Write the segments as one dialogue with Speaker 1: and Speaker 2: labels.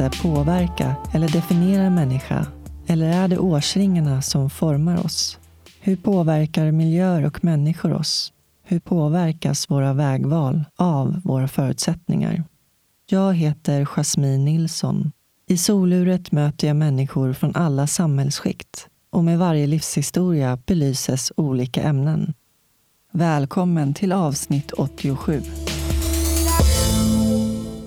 Speaker 1: avgörande påverka eller definiera en människa? Eller är det årsringarna som formar oss? Hur påverkar miljöer och människor oss? Hur påverkas våra vägval av våra förutsättningar? Jag heter Jasmine Nilsson. I soluret möter jag människor från alla samhällsskikt och med varje livshistoria belyses olika ämnen. Välkommen till avsnitt 87.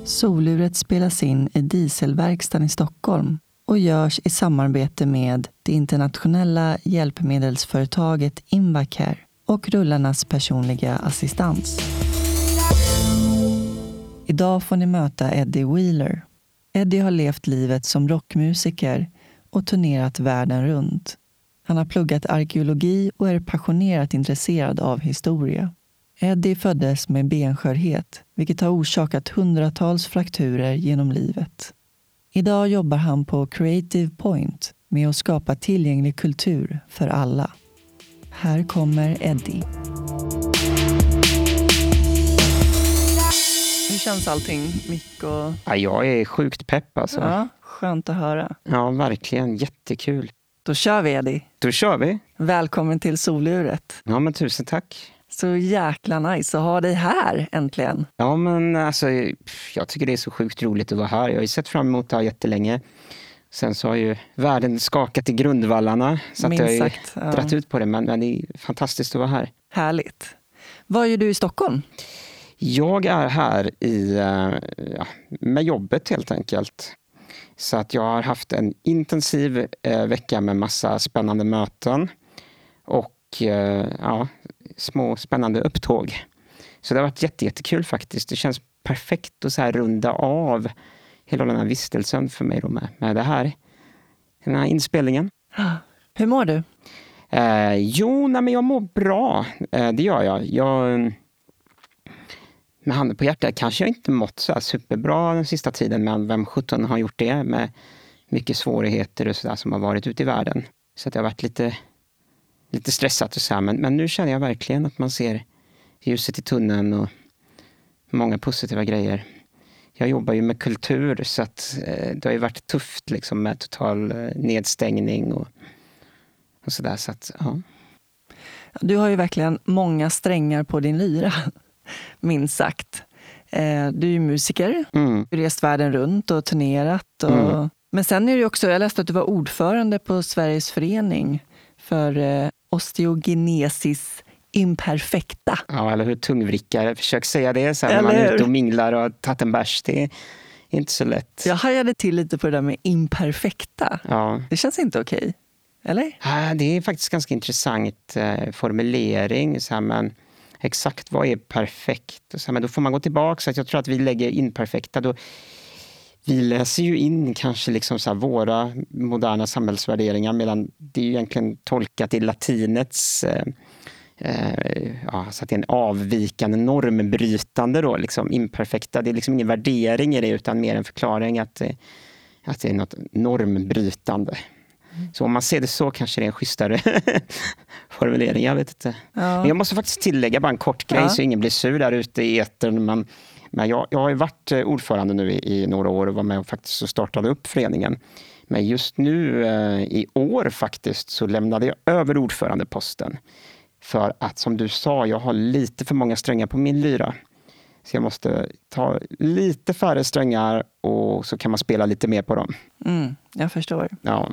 Speaker 1: Soluret spelas in i Dieselverkstan i Stockholm och görs i samarbete med det internationella hjälpmedelsföretaget Invacare och rullarnas personliga assistans. Idag får ni möta Eddie Wheeler. Eddie har levt livet som rockmusiker och turnerat världen runt. Han har pluggat arkeologi och är passionerat intresserad av historia. Eddie föddes med benskörhet, vilket har orsakat hundratals frakturer genom livet. Idag jobbar han på Creative Point med att skapa tillgänglig kultur för alla. Här kommer Eddie. Hur känns allting, Mick och...
Speaker 2: Ja, jag är sjukt pepp alltså.
Speaker 1: Ja, skönt att höra.
Speaker 2: Ja, verkligen. Jättekul.
Speaker 1: Då kör vi, Eddie.
Speaker 2: Då kör vi.
Speaker 1: Välkommen till soluret.
Speaker 2: Ja, men tusen tack.
Speaker 1: Så jäkla nice att ha dig här äntligen.
Speaker 2: Ja, men alltså, jag tycker det är så sjukt roligt att vara här. Jag har ju sett fram emot det här jättelänge. Sen så har ju världen skakat i grundvallarna. Så att jag har
Speaker 1: sagt, ja.
Speaker 2: dratt ut på det. Men, men det är fantastiskt att vara här.
Speaker 1: Härligt. Vad gör du i Stockholm?
Speaker 2: Jag är här i, eh, ja, med jobbet helt enkelt. Så att jag har haft en intensiv eh, vecka med massa spännande möten. Och eh, ja, små spännande upptåg. Så det har varit jätte, jättekul faktiskt. Det känns perfekt att så här runda av hela den här vistelsen för mig då med, med det här. Den här inspelningen.
Speaker 1: Hur mår du?
Speaker 2: Eh, jo, nej, men jag mår bra. Eh, det gör jag. jag. Med handen på hjärtat kanske jag inte mått så här superbra den sista tiden, men vem sjutton har gjort det med mycket svårigheter och sådär som har varit ute i världen. Så att det har varit lite, lite stressat och så här. Men, men nu känner jag verkligen att man ser ljuset i tunneln och många positiva grejer. Jag jobbar ju med kultur så att eh, det har ju varit tufft liksom med total eh, nedstängning och, och sådär. Så att, ja.
Speaker 1: Du har ju verkligen många strängar på din lyra, minst sagt. Eh, du är ju musiker,
Speaker 2: Mm.
Speaker 1: du har rest världen runt och turnerat. Och...
Speaker 2: Mm.
Speaker 1: Men sen är ju också, jag läste att du var ordförande på Sveriges förening för eh, osteogenesis imperfecta.
Speaker 2: Ja, eller hur? Tungvrickare. Försök säga det sen när man är ute och minglar och har tagit en bärs. Det är inte så lätt.
Speaker 1: Jag hajade till lite på det där med imperfekta.
Speaker 2: Ja.
Speaker 1: Det känns inte okej. Eller?
Speaker 2: Ah, Det är faktiskt ganska intressant eh, formulering. Så här, men exakt vad är perfekt? Och så här, men då får man gå tillbaka. Så att jag tror att vi lägger imperfekta. Då, vi läser ju in kanske liksom så våra moderna samhällsvärderingar medan det är ju egentligen tolkat i latinets eh, eh, ja, så att det är en avvikande, normbrytande då, liksom, imperfekta. Det är liksom ingen värdering i det utan mer en förklaring att, eh, att det är något normbrytande. Så om man ser det så kanske det är en schysstare formulering. Jag vet inte. Men jag måste faktiskt tillägga bara en kort grej
Speaker 1: Ja.
Speaker 2: så ingen blir sur där ute i etern. Men, men jag, jag har ju varit eh, ordförande nu i, i några år och var med och faktiskt startade upp föreningen. Men just nu eh, i år faktiskt så lämnade jag över ordförandeposten. För att som du sa, jag har lite för många strängar på min lyra. Så jag måste ta lite färre strängar och så kan man spela lite mer på dem.
Speaker 1: Mm, jag förstår.
Speaker 2: Ja,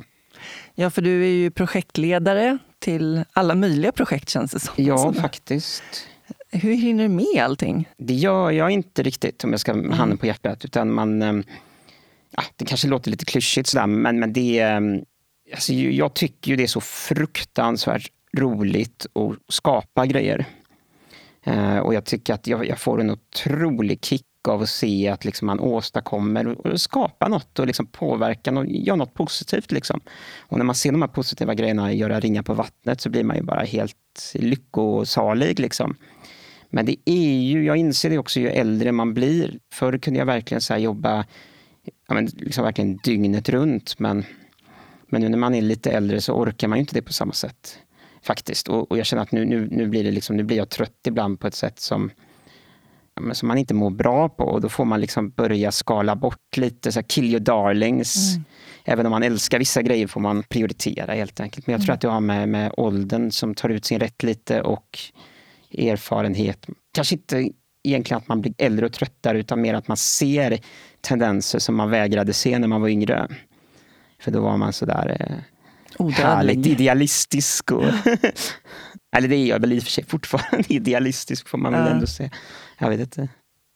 Speaker 1: Ja, för du är ju projektledare till alla möjliga projekt känns det som.
Speaker 2: ja
Speaker 1: Så
Speaker 2: faktiskt.
Speaker 1: Hur hinner du med allting?
Speaker 2: Det gör jag inte riktigt om jag ska med handen på hjärtat. Utan man, eh, ja, det kanske låter lite klyschigt sådär, men, men det, eh, alltså, jag tycker ju det är så fruktansvärt roligt att skapa grejer. Eh, och jag tycker att jag, jag får en otrolig kick av att se att liksom man åstadkommer och, och skapar något och liksom påverkar och gör något positivt. Liksom. Och när man ser de här positiva grejerna göra ringa på vattnet så blir man ju bara helt lyckosalig. Liksom. Men det är ju, jag inser det också ju äldre man blir. Förr kunde jag verkligen så jobba ja, men liksom verkligen dygnet runt. Men, men nu när man är lite äldre så orkar man ju inte det på samma sätt. Faktiskt. Och, och jag känner att nu, nu, nu, blir det liksom, nu blir jag trött ibland på ett sätt som som man inte mår bra på. Och då får man liksom börja skala bort lite, så här, kill your darlings. Mm. Även om man älskar vissa grejer får man prioritera helt enkelt. Men jag tror mm. att det har med, med åldern som tar ut sin rätt lite och erfarenhet. Kanske inte egentligen att man blir äldre och tröttare utan mer att man ser tendenser som man vägrade se när man var yngre. För då var man sådär eh, härligt idealistisk. Och eller det är jag väl i och för sig fortfarande, idealistisk får man väl ändå säga. Jag vet inte.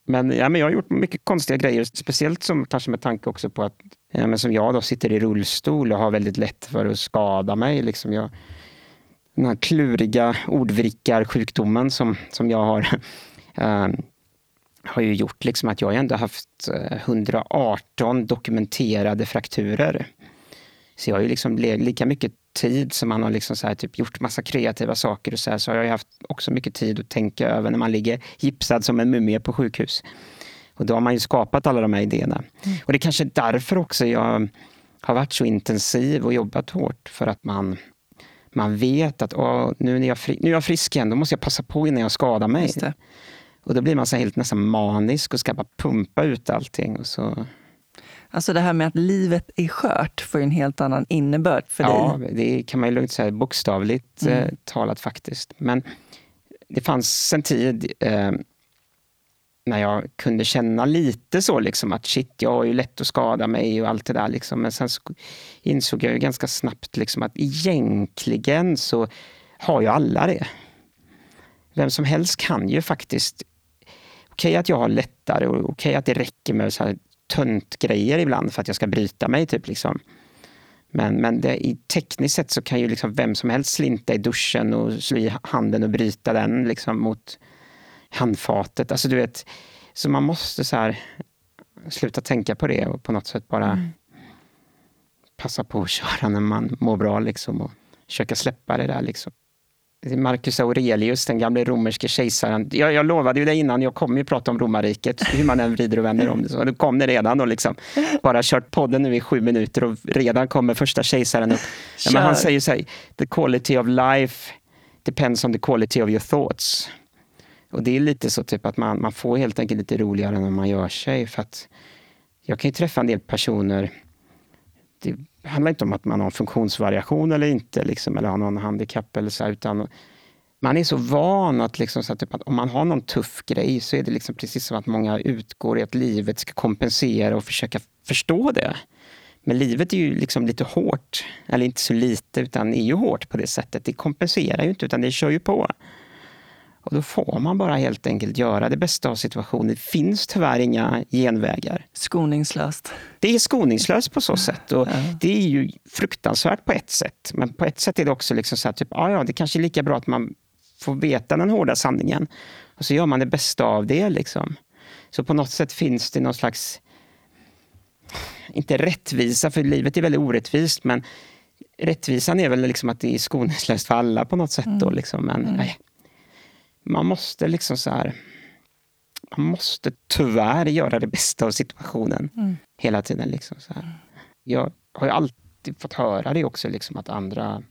Speaker 2: Men, ja, men jag har gjort mycket konstiga grejer, speciellt som, kanske med tanke också på att ja, men som jag då sitter i rullstol och har väldigt lätt för att skada mig. Liksom jag, den här kluriga ordvrickarsjukdomen som, som jag har äh, har ju gjort liksom att jag ändå haft eh, 118 dokumenterade frakturer. Så jag har ju liksom lika mycket tid som man har liksom så här, typ gjort massa kreativa saker och så, här, så har jag haft också mycket tid att tänka över när man ligger gipsad som en mumie på sjukhus. Och då har man ju skapat alla de här idéerna. Mm. Och det är kanske därför också jag har varit så intensiv och jobbat hårt för att man man vet att åh, nu, är jag fri, nu är jag frisk igen, då måste jag passa på innan jag skadar mig. Och då blir man så helt nästan manisk och ska bara pumpa ut allting. Och så...
Speaker 1: Alltså det här med att livet är skört får en helt annan innebörd för
Speaker 2: ja,
Speaker 1: dig.
Speaker 2: Ja, det kan man ju lugnt säga bokstavligt mm. eh, talat faktiskt. Men det fanns en tid eh, när jag kunde känna lite så liksom att shit, jag har ju lätt att skada mig och allt det där. Liksom. Men sen insåg jag ju ganska snabbt liksom att egentligen så har ju alla det. Vem som helst kan ju faktiskt okej okay att jag har lättare och okej okay att det räcker med så här töntgrejer ibland för att jag ska bryta mig. Typ, liksom. Men, men det, i tekniskt sett så kan ju liksom vem som helst slinta i duschen och slå i handen och bryta den liksom, mot handfatet. Alltså, du vet, så man måste så här, sluta tänka på det och på något sätt bara mm. passa på att köra när man mår bra liksom, och försöka släppa det där. Liksom. Marcus Aurelius, den gamle romerske kejsaren. Jag, jag lovade ju det innan, jag kommer ju prata om romarriket, hur man än vrider och vänder om det. Så det kom det redan och liksom. Bara kört podden nu i sju minuter och redan kommer första kejsaren upp. Ja, men han säger så här, the quality of life depends on the quality of your thoughts. Och det är lite så typ att man, man får helt enkelt lite roligare när man gör sig. För att jag kan ju träffa en del personer, det handlar inte om att man har en funktionsvariation eller inte, liksom, eller har någon handikapp eller så, utan man är så van att, liksom, så att, typ, att om man har någon tuff grej så är det liksom precis som att många utgår i att livet ska kompensera och försöka förstå det. Men livet är ju liksom lite hårt, eller inte så lite, utan är ju hårt på det sättet. Det kompenserar ju inte, utan det kör ju på. Och då får man bara helt enkelt göra det bästa av situationen. Det finns tyvärr inga genvägar.
Speaker 1: Skoningslöst.
Speaker 2: Det är skoningslöst på så sätt. Och ja. Det är ju fruktansvärt på ett sätt. Men på ett sätt är det också liksom så här, typ, ja, ja, det kanske är lika bra att man får veta den hårda sanningen. Och så gör man det bästa av det. Liksom. Så på något sätt finns det någon slags, inte rättvisa, för livet är väldigt orättvist, men rättvisan är väl liksom att det är skoningslöst för alla på något sätt. Då, mm. liksom. Men, mm man måste liksom så här, man måste tyvärr göra det bästa av situationen mm. hela tiden. Liksom så här. Jag har ju alltid fått höra det också, liksom att andra...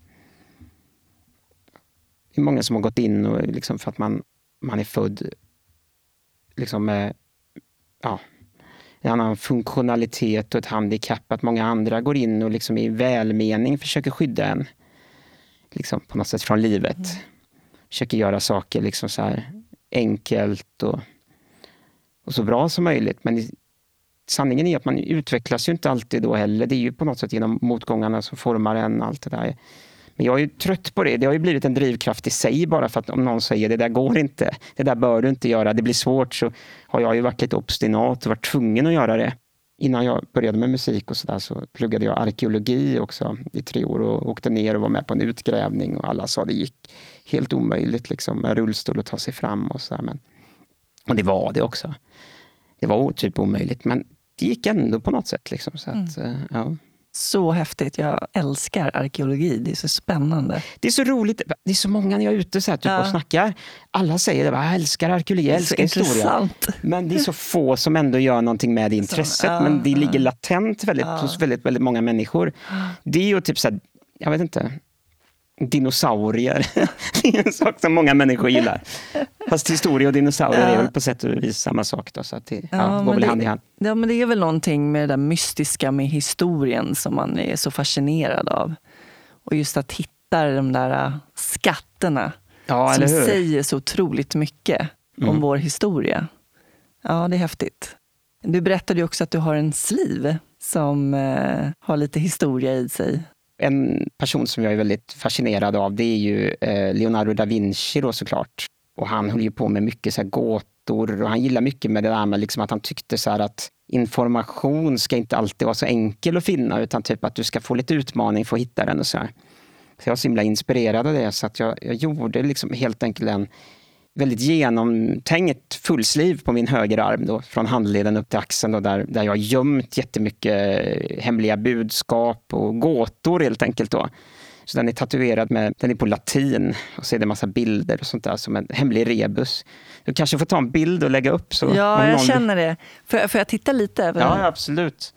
Speaker 2: Det är många som har gått in och liksom för att man, man är född liksom med ja, en annan funktionalitet och ett handikapp. Att många andra går in och liksom i välmening försöker skydda en liksom på något sätt från livet. Mm försöker göra saker liksom så här enkelt och, och så bra som möjligt. Men sanningen är att man utvecklas ju inte alltid då heller. Det är ju på något sätt genom motgångarna som formar en. allt det där. Men jag är trött på det. Det har ju blivit en drivkraft i sig bara för att om någon säger det där går inte, det där bör du inte göra, det blir svårt, så har jag ju varit lite obstinat och varit tvungen att göra det innan jag började med musik och så där så pluggade jag arkeologi också i tre år och åkte ner och var med på en utgrävning och alla sa det gick helt omöjligt liksom med rullstol att ta sig fram och så där, men Och det var det också. Det var typ omöjligt men det gick ändå på något sätt. Liksom, så att, mm. ja.
Speaker 1: Så häftigt. Jag älskar arkeologi. Det är så spännande.
Speaker 2: Det är så roligt. Det är så många när jag är ute så här, typ, ja. och snackar. Alla säger det. Jag älskar arkeologi, jag älskar historia. Intressant. Men det är så få som ändå gör någonting med det intresset. Ja, men det ligger latent väldigt, hos väldigt, väldigt många människor. Det är ju typ så här, jag vet inte. Dinosaurier. det är en sak som många människor gillar. Fast historia och dinosaurier ja. är väl på sätt och vis samma sak. Då, så att det ja, ja, går väl hand i hand.
Speaker 1: Ja, men det är väl någonting med det där mystiska med historien som man är så fascinerad av. Och just att hitta de där äh, skatterna ja, som säger så otroligt mycket mm. om vår historia. Ja, det är häftigt. Du berättade ju också att du har en sliv som eh, har lite historia i sig.
Speaker 2: En person som jag är väldigt fascinerad av det är ju eh, Leonardo da Vinci då såklart. Och han höll ju på med mycket så här gåtor och han gillar mycket med det där med liksom att han tyckte så att information ska inte alltid vara så enkel att finna utan typ att du ska få lite utmaning för att hitta den och så här. Så jag var så himla inspirerad av det så att jag, jag gjorde liksom helt enkelt en väldigt genomtänkt fullsliv på min högerarm då, från handleden upp till axeln då, där, där jag har gömt jättemycket hemliga budskap och gåtor helt enkelt. Då. Så den är tatuerad med, den är på latin och så är det en massa bilder och sånt där som en hemlig rebus. Du kanske får ta en bild och lägga upp. Så
Speaker 1: ja, jag någon... känner det. Får, får jag titta lite?
Speaker 2: Över ja, absolut.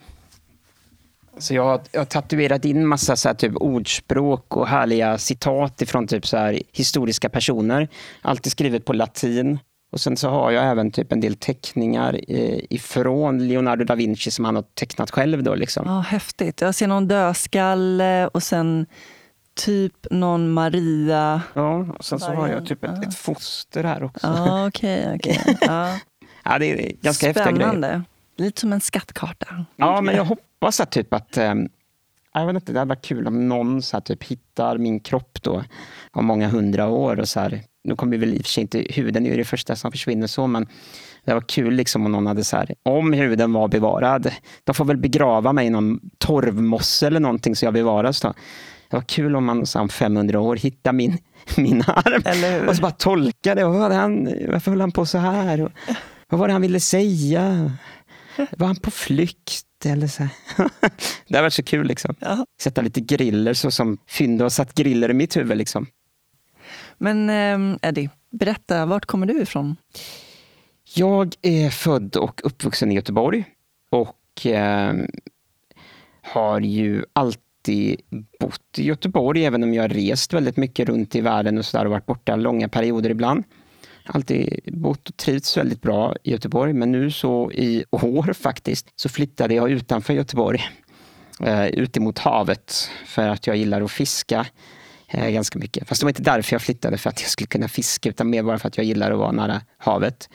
Speaker 2: Så jag har, jag har tatuerat in massa så typ ordspråk och härliga citat ifrån typ så här historiska personer. Alltid skrivet på latin. Och sen så har jag även typ en del teckningar ifrån Leonardo da Vinci som han har tecknat själv. Då, liksom.
Speaker 1: Ja, häftigt. Jag ser någon dödskalle och sen typ någon Maria.
Speaker 2: Ja, och sen så har jag typ ett, ett foster här också.
Speaker 1: Ja, okej. Okay, okay. ja.
Speaker 2: ja, det är ganska Spännande. häftiga grejer.
Speaker 1: Lite som en skattkarta.
Speaker 2: Ja, men jag hoppas att typ att um, jag vet inte, det hade varit kul om någon så här, typ, hittar min kropp då om många hundra år. Och så här, nu kommer väl i och för sig inte huden är det första som försvinner så, men det var kul liksom om någon hade så här, om huden var bevarad, de får väl begrava mig i någon torvmosse eller någonting så jag bevaras då. Det var kul om man om 500 år hittar min, min arm och så bara tolka det. Vad han, varför höll han på så här? Och, vad var det han ville säga? Var han på flykt? Eller så det har varit så kul. Liksom. Ja. Sätta lite griller så som Fynd har satt griller i mitt huvud. Liksom.
Speaker 1: Men eh, Eddie, berätta, vart kommer du ifrån?
Speaker 2: Jag är född och uppvuxen i Göteborg och eh, har ju alltid bott i Göteborg, även om jag har rest väldigt mycket runt i världen och, så där, och varit borta långa perioder ibland alltid bott och trivts väldigt bra i Göteborg. Men nu så i år faktiskt så flyttade jag utanför Göteborg. Eh, ut emot havet för att jag gillar att fiska eh, ganska mycket. Fast det var inte därför jag flyttade, för att jag skulle kunna fiska, utan mer bara för att jag gillar att vara nära havet.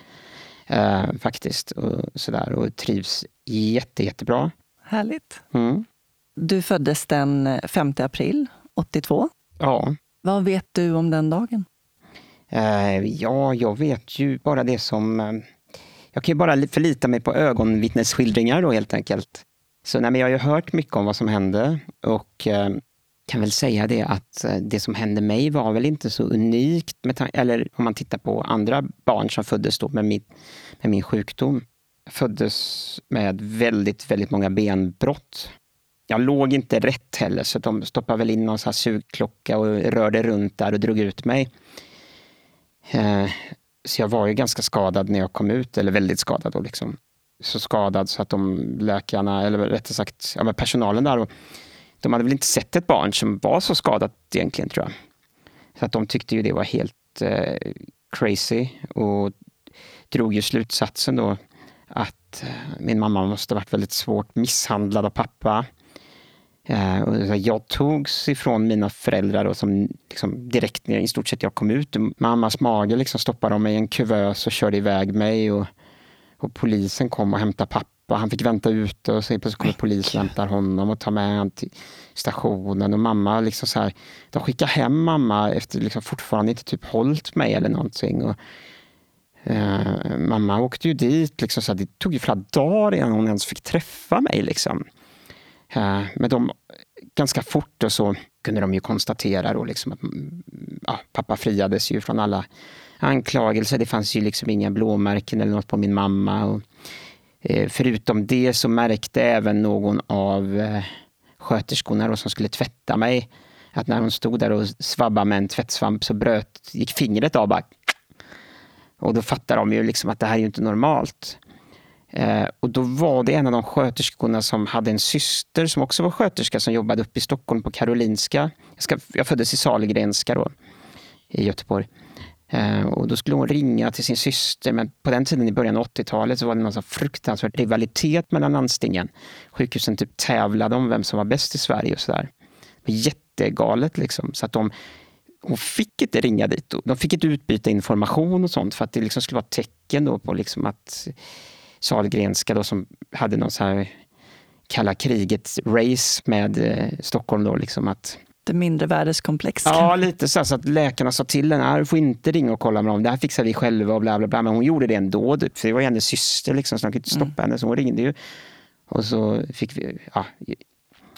Speaker 2: Eh, faktiskt. Och, sådär, och trivs jätte, jättebra.
Speaker 1: Härligt. Mm. Du föddes den 5 april 82.
Speaker 2: Ja.
Speaker 1: Vad vet du om den dagen?
Speaker 2: Eh, ja, jag vet ju bara det som... Eh, jag kan ju bara förlita mig på ögonvittnesskildringar då helt enkelt. Så nej, men jag har ju hört mycket om vad som hände och eh, kan väl säga det att det som hände mig var väl inte så unikt, med eller om man tittar på andra barn som föddes då med min, med min sjukdom. Jag föddes med väldigt, väldigt många benbrott. Jag låg inte rätt heller, så de stoppade väl in någon så här sugklocka och rörde runt där och drog ut mig. Eh, så jag var ju ganska skadad när jag kom ut, eller väldigt skadad. Och liksom. Så skadad så att de läkarna, eller rättare sagt ja, personalen där, de hade väl inte sett ett barn som var så skadat egentligen tror jag. Så att de tyckte ju det var helt eh, crazy och drog ju slutsatsen då att eh, min mamma måste ha varit väldigt svårt misshandlad av pappa. Eh, jag togs ifrån mina föräldrar och som liksom direkt när i stort sett jag kom ut. Mammas mage liksom stoppade de mig i en kuvös och körde iväg mig. Och, och polisen kom och hämtade pappa. Han fick vänta ute och så plötsligt kommer polisen och hämtar honom och tar med honom till stationen. Och mamma liksom så här, de skickade hem mamma efter liksom fortfarande inte typ hållit mig eller någonting. Och, eh, mamma åkte ju dit, liksom, så här, det tog ju flera dagar innan hon ens fick träffa mig. Liksom. Eh, men de, ganska fort och så kunde de ju konstatera då liksom att mm, ja, pappa friades ju från alla anklagelser. Det fanns ju liksom inga blåmärken eller något på min mamma. Och, eh, förutom det så märkte även någon av eh, sköterskorna då, som skulle tvätta mig att när hon stod där och svabbade med en tvättsvamp så bröt, gick fingret av bara. Och då fattade de ju liksom att det här är ju inte normalt. Eh, och då var det en av de sköterskorna som hade en syster som också var sköterska som jobbade uppe i Stockholm på Karolinska. Jag, ska, jag föddes i Sahlgrenska då, i Göteborg. Eh, och då skulle hon ringa till sin syster, men på den tiden i början av 80-talet så var det någon fruktansvärd rivalitet mellan landstingen. Sjukhusen typ tävlade om vem som var bäst i Sverige och sådär. Det var jättegalet liksom. Så att de, hon fick inte ringa dit. De fick inte utbyta information och sånt för att det liksom skulle vara tecken då på liksom att Sahlgrenska då som hade någon så här kalla kriget-race med eh, Stockholm då liksom att
Speaker 1: det mindre värdeskomplex.
Speaker 2: Ja, lite så, så att läkarna sa till henne, du får inte ringa och kolla med dem, det här fixar vi själva och bla bla bla. Men hon gjorde det ändå, typ, för det var ju hennes syster liksom, så de kunde inte stoppa mm. henne, så hon ringde ju. Och så fick vi, ja,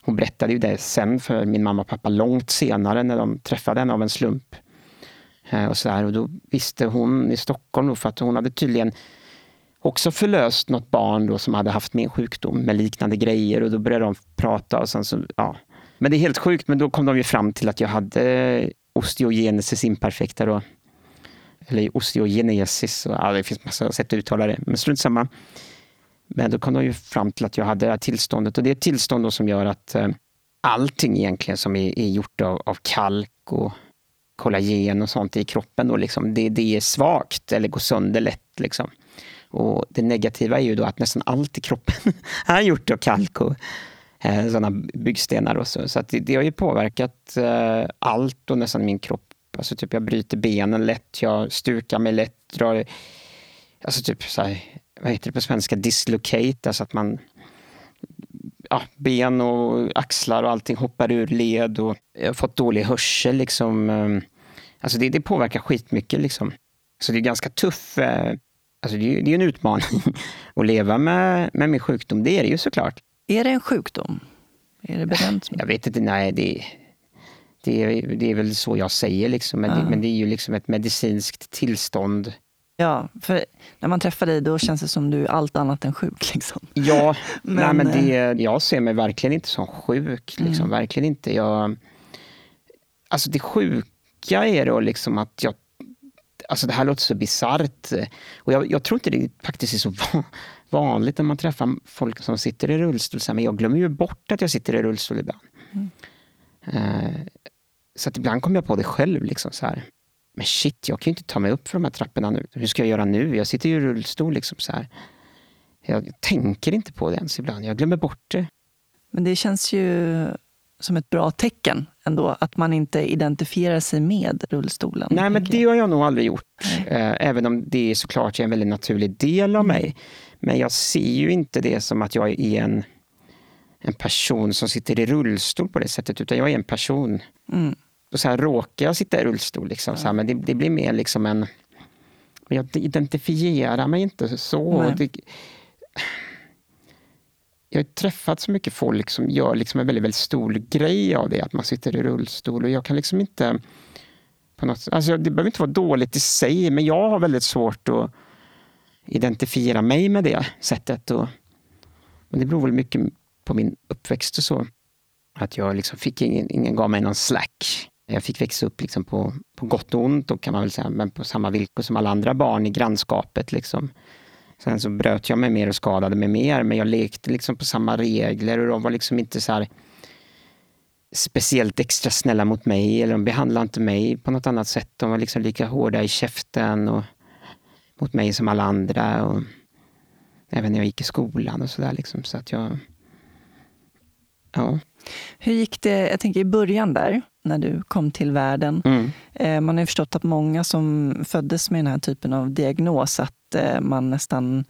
Speaker 2: hon berättade ju det sen för min mamma och pappa långt senare när de träffade henne av en slump. Eh, och, så där. och då visste hon i Stockholm, då, för att hon hade tydligen också förlöst något barn då som hade haft min sjukdom med liknande grejer och då började de prata och sen så, ja. Men det är helt sjukt, men då kom de ju fram till att jag hade osteogenesis imperfecta då. Eller osteogenesis, och, ja, det finns massa sätt att uttala det, men strunt samma. Men då kom de ju fram till att jag hade det här tillståndet och det är ett tillstånd som gör att eh, allting egentligen som är, är gjort av, av, kalk och kollagen och sånt i kroppen, då liksom, det, det är svagt eller går sönder lätt. Liksom. Och det negativa är ju då att nästan allt i kroppen är gjort av kalk och eh, sådana byggstenar. Och så så att det, det har ju påverkat eh, allt och nästan min kropp. Alltså typ jag bryter benen lätt, jag stukar mig lätt, drar... Alltså typ så här, vad heter det på svenska, dislocate, alltså att man ja, ben och axlar och allting hoppar ur led och jag har fått dålig hörsel. Liksom. Eh, alltså det, det påverkar skitmycket. Liksom. Så det är ganska tuff eh, Alltså det, är, det är en utmaning att leva med, med min sjukdom, det är det ju såklart.
Speaker 1: Är det en sjukdom? Är det benämnt
Speaker 2: Jag vet inte, nej det, det, är, det är väl så jag säger, liksom. men, ja. det, men det är ju liksom ett medicinskt tillstånd.
Speaker 1: Ja, för när man träffar dig då känns det som du är allt annat än sjuk. Liksom.
Speaker 2: Ja, men, nej, men det, eh, jag ser mig verkligen inte som sjuk. Liksom, mm. Verkligen inte. Jag, alltså det sjuka är då liksom att jag Alltså det här låter så bisarrt. Och jag, jag, tror inte det faktiskt är så vanligt när man träffar folk som sitter i rullstol. Men jag glömmer ju bort att jag sitter i rullstol ibland. Mm. Uh, så att ibland kommer jag på det själv. Liksom så här. Men shit, jag kan ju inte ta mig upp för de här trapporna nu. Hur ska jag göra nu? Jag sitter ju i rullstol. Liksom så här. Jag tänker inte på det ens ibland. Jag glömmer bort det.
Speaker 1: Men det känns ju som ett bra tecken ändå, att man inte identifierar sig med rullstolen.
Speaker 2: Nej, men det har jag nog aldrig gjort. Eh, även om det är såklart är en väldigt naturlig del av mig. Men jag ser ju inte det som att jag är en, en person som sitter i rullstol på det sättet, utan jag är en person. Mm. Och så här råkar jag sitta i rullstol, liksom, så här, men det, det, blir mer liksom en... Jag identifierar mig inte så. Det, jag har träffat så mycket folk som gör liksom en väldigt, väldigt stor grej av det, att man sitter i rullstol. Och jag kan liksom inte... På något, alltså det behöver inte vara dåligt i sig, men jag har väldigt svårt att identifiera mig med det sättet. Och, men det beror väl mycket på min uppväxt och så. Att jag liksom fick ingen, ingen gav mig någon slack. Jag fick växa upp liksom på, på gott och ont, och kan man väl säga, men på samma villkor som alla andra barn i grannskapet. Liksom. Sen så bröt jag mig mer och skadade mig mer, men jag lekte liksom på samma regler och de var liksom inte så här speciellt extra snälla mot mig eller de behandlade inte mig på något annat sätt. De var liksom lika hårda i käften och mot mig som alla andra. Och även när jag gick i skolan och sådär. Liksom, så att jag... Ja.
Speaker 1: Hur gick det, jag tänker i början där, när du kom till världen. Mm. Eh, man har ju förstått att många som föddes med den här typen av diagnos, att eh, man nästan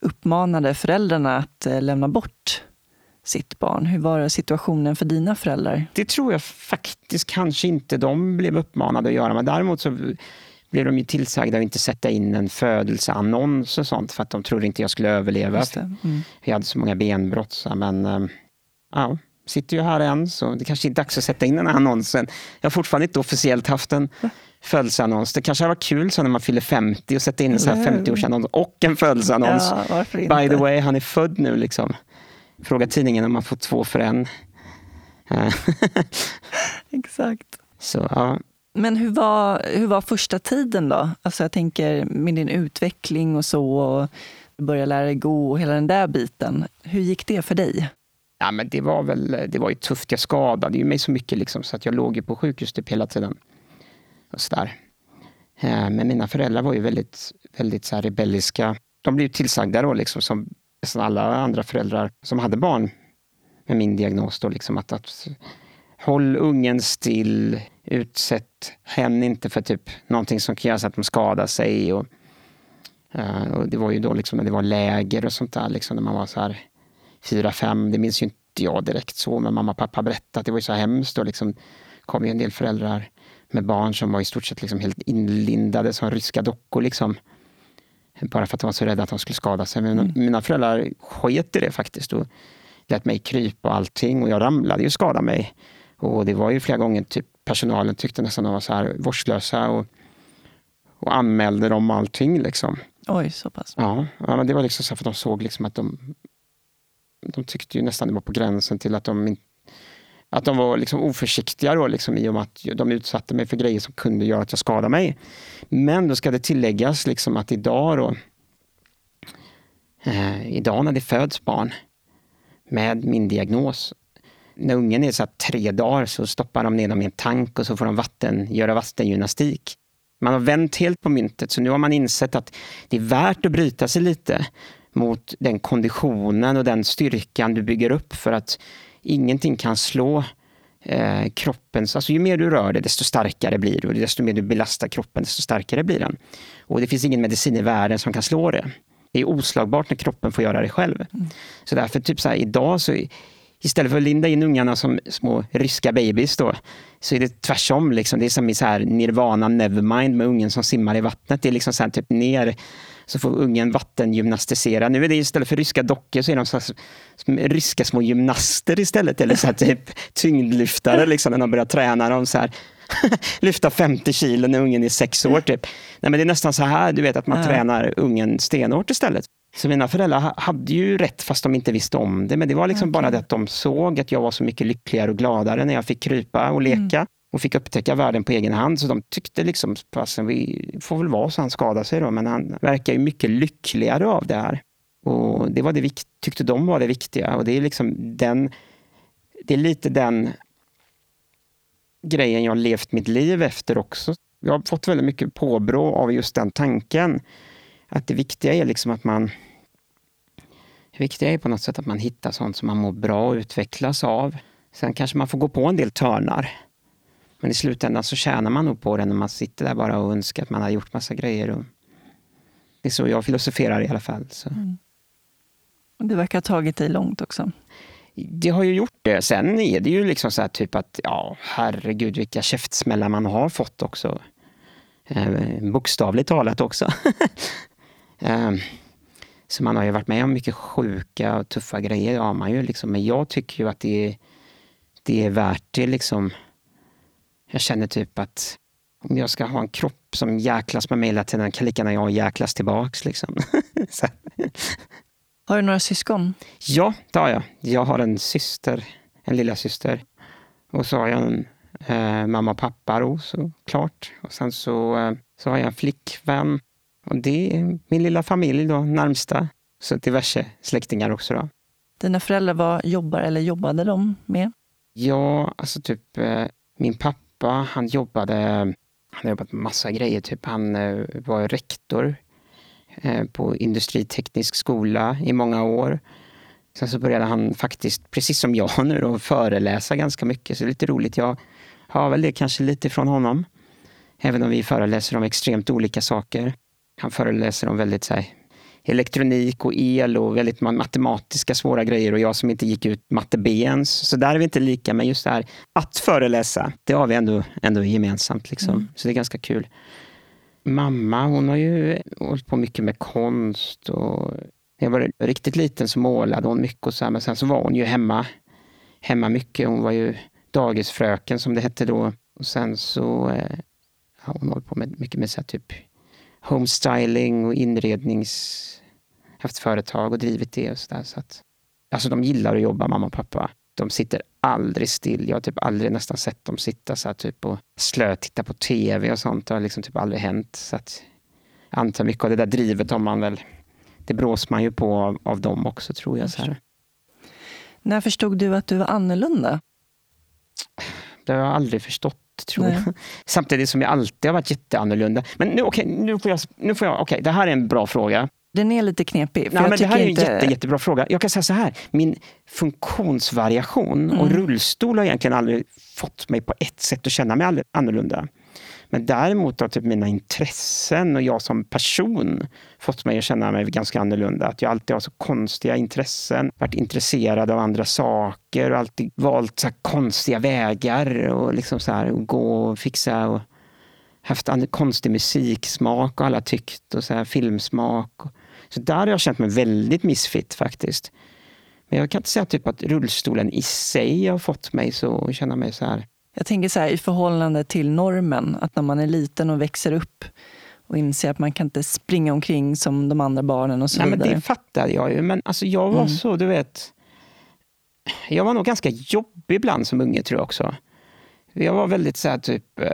Speaker 1: uppmanade föräldrarna att eh, lämna bort sitt barn. Hur var situationen för dina föräldrar?
Speaker 2: Det tror jag faktiskt kanske inte de blev uppmanade att göra, men däremot så blev de ju tillsagda att inte sätta in en födelseannons och sånt för att de trodde inte jag skulle överleva. Mm. Jag hade så många benbrott. Men ja, sitter ju här än, så det kanske är dags att sätta in den här annonsen. Jag har fortfarande inte officiellt haft en födelseannons. Det kanske hade varit kul så när man fyller 50 och sätta in en 50-årsannons och en födelseannons. Ja, By the way, han är född nu. liksom. Fråga tidningen om man får två för en.
Speaker 1: Exakt.
Speaker 2: Så, ja.
Speaker 1: Men hur var, hur var första tiden då? Alltså jag tänker med din utveckling och så. Och börja lära dig gå och hela den där biten. Hur gick det för dig?
Speaker 2: Ja, men det var väl det var ju tufft. Jag skadade ju mig så mycket liksom, så att jag låg på sjukhus typ hela tiden. Och så där. Eh, men mina föräldrar var ju väldigt, väldigt så rebelliska. De blev tillsagda då, liksom, som nästan alla andra föräldrar som hade barn med min diagnos. Då, liksom, att, att håll ungen still, utsätt henne inte för typ någonting som kan göra så att de skadar sig. Och, eh, och det var ju då liksom när det var läger och sånt där, liksom, när man var så här fyra, fem. Det minns ju inte jag direkt så, men mamma och pappa berättade att det var ju så hemskt. Då liksom kom ju en del föräldrar med barn som var i stort sett liksom helt inlindade som ryska dockor. Liksom. Bara för att de var så rädda att de skulle skada sig. Men mm. mina föräldrar sket i det faktiskt och lät mig krypa och allting. Och jag ramlade och skadade mig. Och det var ju flera gånger typ personalen tyckte nästan de var så här vårdslösa och, och anmälde dem allting. Liksom.
Speaker 1: Oj, så pass.
Speaker 2: Ja, ja men det var liksom så för att de såg liksom att de de tyckte ju nästan det var på gränsen till att de, att de var liksom oförsiktiga då, liksom, i och med att de utsatte mig för grejer som kunde göra att jag skadade mig. Men då ska det tilläggas liksom att idag då, eh, idag när det föds barn med min diagnos, när ungen är så tre dagar så stoppar de ner dem i en tank och så får de vatten, göra vattengymnastik. Man har vänt helt på myntet, så nu har man insett att det är värt att bryta sig lite mot den konditionen och den styrkan du bygger upp för att ingenting kan slå eh, kroppens... Alltså ju mer du rör dig, desto starkare blir du. Och desto mer du belastar kroppen, desto starkare blir den. Och det finns ingen medicin i världen som kan slå det. Det är oslagbart när kroppen får göra det själv. Mm. Så därför, typ så här, idag så istället för att linda in ungarna som små ryska babys då, så är det tvärsom. Liksom. Det är som i så här nirvana nevermind med ungen som simmar i vattnet. Det är liksom så här, typ ner så får ungen vattengymnastisera. Nu är det istället för ryska dockor så är de så här, ryska små gymnaster istället. Eller så här, typ tyngdlyftare liksom, när de börjar träna dem. Så här. lyfta 50 kilo när ungen är sex år. Typ. Nej, men det är nästan så här, du vet att man ja. tränar ungen stenhårt istället. Så mina föräldrar hade ju rätt fast de inte visste om det. Men det var liksom okay. bara det att de såg att jag var så mycket lyckligare och gladare när jag fick krypa och leka. Mm och fick upptäcka världen på egen hand. Så de tyckte liksom, passen, vi får väl vara så han skadar sig då, men han verkar ju mycket lyckligare av det här. Och det var det tyckte de var det viktiga. Och det är liksom den, det är lite den grejen jag levt mitt liv efter också. Jag har fått väldigt mycket påbrå av just den tanken. Att det viktiga är liksom att man det viktiga är på något sätt att man hittar sånt som man mår bra och utvecklas av. Sen kanske man får gå på en del törnar. Men i slutändan så tjänar man nog på det när man sitter där bara och önskar att man har gjort massa grejer. Och det är så jag filosoferar i alla fall. Så. Mm.
Speaker 1: Det verkar ha tagit dig långt också.
Speaker 2: Det har ju gjort det. Sen är det ju liksom så här typ att, ja herregud vilka käftsmällar man har fått också. Eh, bokstavligt talat också. eh, så man har ju varit med om mycket sjuka och tuffa grejer. Ja, man ju liksom, men jag tycker ju att det är, det är värt det. Liksom jag känner typ att om jag ska ha en kropp som jäklas med mig hela tiden kan lika gärna jag jäklas tillbaks. Liksom.
Speaker 1: har du några syskon?
Speaker 2: Ja, det har jag. Jag har en syster, en lilla syster. Och så har jag en eh, mamma och pappa då, såklart. Och sen så, eh, så har jag en flickvän. Och det är min lilla familj då, närmsta. Så diverse släktingar också. Då.
Speaker 1: Dina föräldrar, vad jobbar eller jobbade de med?
Speaker 2: Ja, alltså typ eh, min pappa han jobbade, han har jobbat med massa grejer. Typ. Han eh, var rektor eh, på industriteknisk skola i många år. Sen så började han faktiskt, precis som jag nu, då, föreläsa ganska mycket. Så det är lite roligt. Jag har väl det kanske lite från honom. Även om vi föreläser om extremt olika saker. Han föreläser om väldigt så här, elektronik och el och väldigt matematiska svåra grejer och jag som inte gick ut matte B ens. Så där är vi inte lika, men just det här att föreläsa, det har vi ändå, ändå gemensamt. Liksom. Mm. Så det är ganska kul. Mamma, hon har ju hållit på mycket med konst och när jag var riktigt liten så målade hon mycket och så här, men sen så var hon ju hemma, hemma mycket. Hon var ju dagisfröken som det hette då. Och sen så eh, ja, hon håller på med mycket med så här, typ homestyling och inrednings haft företag och drivit det. och så, där, så att, Alltså de gillar att jobba, mamma och pappa. De sitter aldrig still. Jag har typ aldrig nästan sett dem sitta så här, typ och slötitta på tv och sånt. Det har liksom typ aldrig hänt. Så att, jag antar mycket av det där drivet har man väl det brås man ju på av, av dem också tror jag. Så här.
Speaker 1: När förstod du att du var annorlunda?
Speaker 2: Det har jag aldrig förstått tror Nej. jag. Samtidigt som jag alltid har varit jätteannorlunda. Men nu, okay, nu får jag, nu får jag okay, det här är en bra fråga.
Speaker 1: Den är lite knepig.
Speaker 2: Nej, men det här är inte... en jätte, jättebra fråga. Jag kan säga så här, min funktionsvariation mm. och rullstol har egentligen aldrig fått mig på ett sätt att känna mig annorlunda. Men däremot har typ mina intressen och jag som person fått mig att känna mig ganska annorlunda. Att jag alltid har så konstiga intressen, varit intresserad av andra saker och alltid valt så konstiga vägar och liksom så här, och gå och fixa och haft konstig musiksmak och alla tyckt och så här, filmsmak. Så där har jag känt mig väldigt missfit faktiskt. Men jag kan inte säga typ att rullstolen i sig har fått mig så att känna mig så här
Speaker 1: jag tänker så här, i förhållande till normen, att när man är liten och växer upp och inser att man kan inte springa omkring som de andra barnen och så
Speaker 2: Nej,
Speaker 1: vidare.
Speaker 2: Men det fattar jag ju, men alltså jag var mm. så, du vet... Jag var nog ganska jobbig ibland som unge tror jag också. Jag var väldigt så här, typ eh,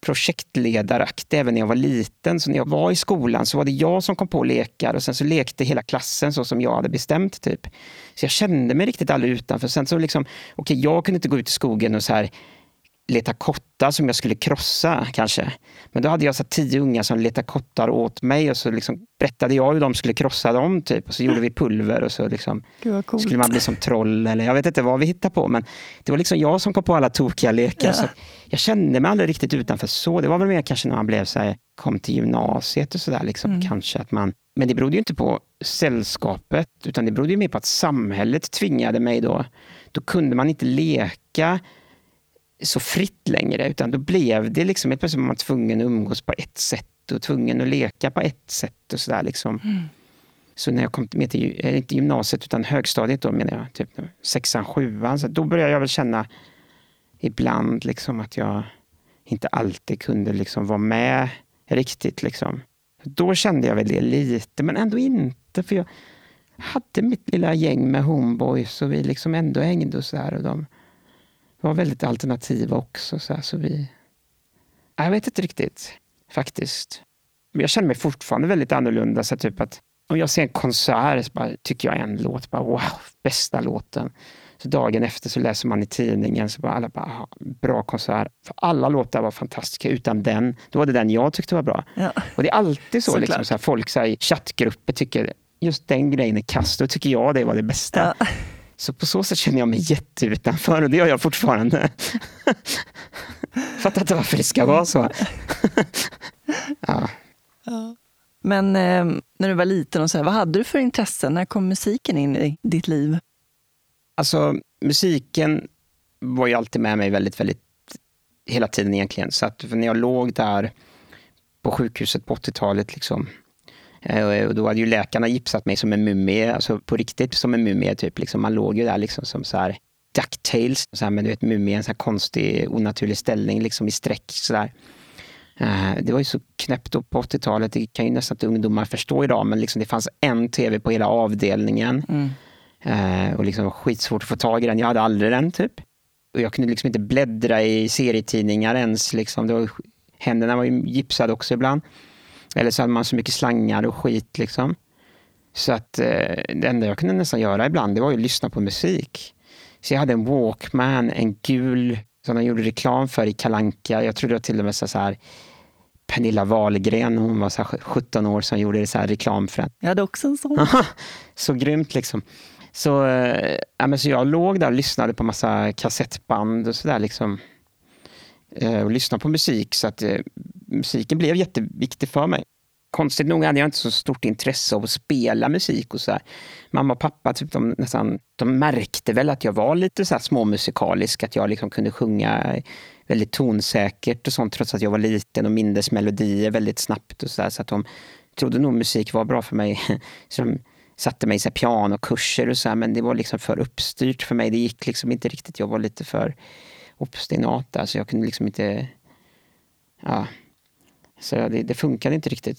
Speaker 2: projektledaraktig även när jag var liten. Så när jag var i skolan så var det jag som kom på lekar och sen så lekte hela klassen så som jag hade bestämt. typ. Så jag kände mig riktigt aldrig utanför. Sen så liksom, okej, okay, jag kunde inte gå ut i skogen och så här leta kottar som jag skulle krossa kanske. Men då hade jag så tio unga som letade kottar åt mig och så liksom berättade jag hur de skulle krossa dem. Typ. Och så gjorde vi pulver och så liksom skulle man bli som troll eller jag vet inte vad vi hittade på. Men det var liksom jag som kom på alla tokiga lekar. Ja. Så jag kände mig aldrig riktigt utanför så. Det var väl mer kanske när man blev så här, kom till gymnasiet och sådär. Liksom, mm. Kanske att man men det berodde ju inte på sällskapet, utan det berodde ju mer på att samhället tvingade mig då. Då kunde man inte leka så fritt längre, utan då blev det liksom helt plötsligt man tvungen att umgås på ett sätt och tvungen att leka på ett sätt och sådär liksom. Mm. Så när jag kom med till, eh, inte gymnasiet utan högstadiet då menar jag, typ sexan, sjuan, så då började jag väl känna ibland liksom att jag inte alltid kunde liksom vara med riktigt liksom. Då kände jag väl det lite, men ändå inte. För jag hade mitt lilla gäng med homeboys och vi liksom ändå hängde och så där. Och de var väldigt alternativa också. Så, här, så vi... Jag vet inte riktigt, faktiskt. Men jag känner mig fortfarande väldigt annorlunda. Så typ att om jag ser en konsert så tycker jag en låt, bara, wow, bästa låten. Så dagen efter så läser man i tidningen, så bara alla bara, bra konsert. För alla låtar var fantastiska, utan den, då var det den jag tyckte var bra. Ja. Och det är alltid så, liksom, så här, folk så här, i chattgrupper tycker just den grejen är kass, då tycker jag det var det bästa. Ja. Så på så sätt känner jag mig jätteutanför och det gör jag fortfarande. Fattar inte varför det ska vara så.
Speaker 1: ja. ja. Men eh, när du var liten, och så här, vad hade du för intressen? När kom musiken in i ditt liv?
Speaker 2: Alltså, musiken var ju alltid med mig väldigt, väldigt hela tiden egentligen. Så att när jag låg där på sjukhuset på 80-talet, liksom, och då hade ju läkarna gipsat mig som en mumie, alltså på riktigt som en mumie. Typ, liksom. Man låg ju där liksom som så här ducktails, så här, men du vet mumie, en så här konstig onaturlig ställning liksom i. Så där. Eh, det var ju så knäppt på 80-talet, det kan ju nästan inte ungdomar förstå idag, men liksom det fanns en tv på hela avdelningen. Mm. Eh, och liksom skitsvårt att få tag i den. Jag hade aldrig den typ. Och jag kunde liksom inte bläddra i serietidningar ens. Liksom. Det var, händerna var ju gipsade också ibland. Eller så hade man så mycket slangar och skit. Liksom. Så att eh, det enda jag kunde nästan göra ibland det var att lyssna på musik. Så jag hade en Walkman, en gul, som de gjorde reklam för i Kalanka. Jag tror det var till och med så här Pernilla Wahlgren, hon var så 17 år, som gjorde så reklam för den.
Speaker 1: Jag hade också en sån.
Speaker 2: så grymt liksom. Så, äh, men så jag låg där och lyssnade på massa kassettband och sådär. Liksom. Äh, och lyssnade på musik. Så att äh, musiken blev jätteviktig för mig. Konstigt nog hade jag inte så stort intresse av att spela musik. och så här. Mamma och pappa typ, de, nästan, de märkte väl att jag var lite så här småmusikalisk. Att jag liksom kunde sjunga väldigt tonsäkert och sånt trots att jag var liten och mindes melodier väldigt snabbt. och Så, där, så att de trodde nog musik var bra för mig. så de, satte mig i pianokurser och så här, men det var liksom för uppstyrt för mig. Det gick liksom inte riktigt. Jag var lite för obstinat där, jag kunde liksom inte... Ja. Så det, det funkade inte riktigt.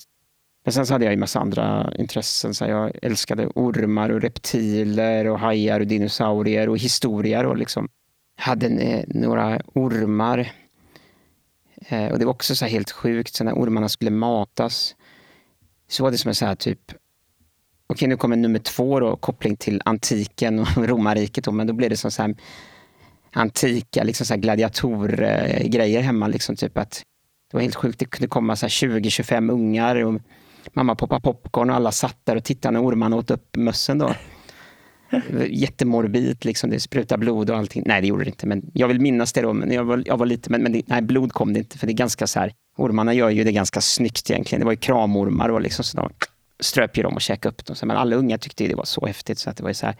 Speaker 2: Men sen så hade jag ju massa andra intressen. Så jag älskade ormar och reptiler och hajar och dinosaurier och historier. Och liksom hade några ormar. Eh, och det var också så helt sjukt, så när ormarna skulle matas så var det som en så här typ okej nu kommer nummer två då, koppling till antiken och romarriket. Då, men då blev det som så här antika liksom så gladiatorgrejer hemma. Liksom, typ att det var helt sjukt, det kunde komma 20-25 ungar och mamma poppade popcorn och alla satt där och tittade när ormarna åt upp mössen. Då. Jättemorbid, liksom. det sprutade blod och allting. Nej, det gjorde det inte, men jag vill minnas det då. Men jag var, jag var lite, men, men det, nej, blod kom det inte, för det är ganska så här, ormarna gör ju det ganska snyggt egentligen. Det var ju kramormar och liksom, så de ströp ju dem och käkade upp dem. Men alla unga tyckte det var så häftigt så att det var så här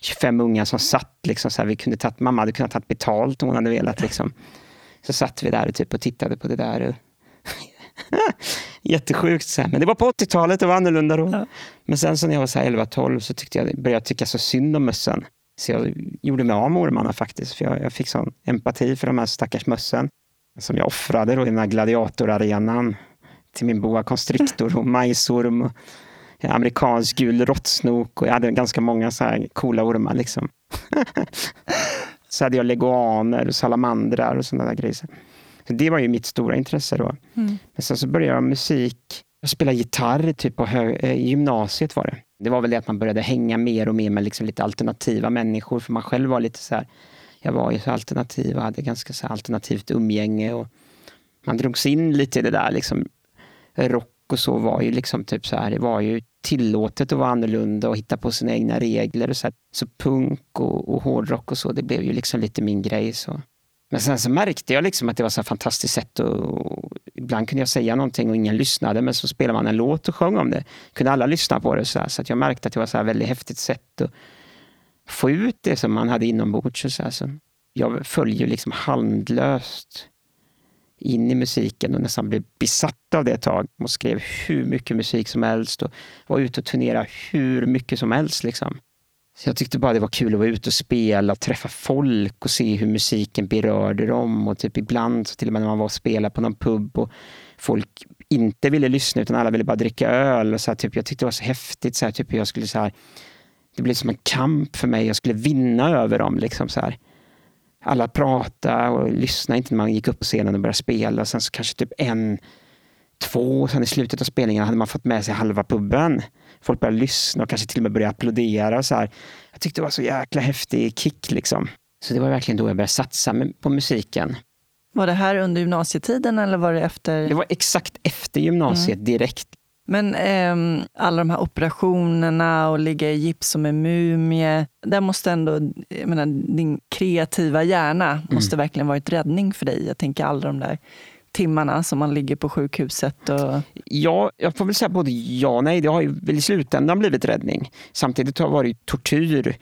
Speaker 2: 25 unga som satt, liksom, så här, vi kunde tatt, mamma hade kunnat ta betalt om hon hade velat. Liksom. Så satt vi där typ, och tittade på det där. Jättesjukt. Så här. Men det var på 80-talet, det var annorlunda då. Ja. Men sen så när jag var 11-12 så tyckte jag, började jag tycka så synd om mössen. Så jag gjorde mig av med ormarna faktiskt. För jag, jag fick sån empati för de här stackars mössen. Som jag offrade då i den här gladiatorarenan. Till min boa constrictor och majsorm. Och amerikansk gul råttsnok och jag hade ganska många så här coola ormar. Liksom. så hade jag leguaner och salamandrar och sådana där grejer. Så det var ju mitt stora intresse då. Mm. Men sen så började jag musik. Jag spelade gitarr typ på eh, gymnasiet var det. Det var väl det att man började hänga mer och mer med liksom lite alternativa människor. För man själv var lite så här, jag var ju så alternativ och hade ganska så alternativt umgänge. Och man drogs in lite i det där. Liksom, rock och så var ju liksom typ så här, det var ju tillåtet att vara annorlunda och hitta på sina egna regler. Och så, här. så punk och, och hårdrock och så, det blev ju liksom lite min grej. Så. Men sen så märkte jag liksom att det var så fantastiskt sätt och, ibland kunde jag säga någonting och ingen lyssnade men så spelade man en låt och sjöng om det. Kunde alla lyssna på det så, här, så att jag märkte att det var så här väldigt häftigt sätt att få ut det som man hade inombords. Så, här, så jag följer liksom handlöst in i musiken och nästan blev besatt av det ett tag och skrev hur mycket musik som helst och var ute och turnerade hur mycket som helst. Liksom. Så jag tyckte bara det var kul att vara ute och spela och träffa folk och se hur musiken berörde dem. Och typ ibland, så till och med när man var och spelade på någon pub och folk inte ville lyssna utan alla ville bara dricka öl. Och så här, typ, jag tyckte det var så häftigt. Så här, typ, jag skulle, så här, det blev som en kamp för mig. Jag skulle vinna över dem. Liksom, så här. Alla pratade och lyssnade inte när man gick upp på scenen och började spela. Och sen så kanske typ en, två, sen i slutet av spelningen hade man fått med sig halva puben folk började lyssna och kanske till och med började applådera. Och så här. Jag tyckte det var så jäkla häftig kick. Liksom. Så det var verkligen då jag började satsa på musiken.
Speaker 1: Var det här under gymnasietiden eller var det efter?
Speaker 2: Det var exakt efter gymnasiet mm. direkt.
Speaker 1: Men eh, alla de här operationerna och ligga i gips som en mumie. Där måste ändå, jag menar, din kreativa hjärna mm. måste verkligen varit räddning för dig. Jag tänker alla de där timmarna som man ligger på sjukhuset? Och...
Speaker 2: Ja, jag får väl säga både ja och nej. Det har ju väl i slutändan blivit räddning. Samtidigt har det varit tortyr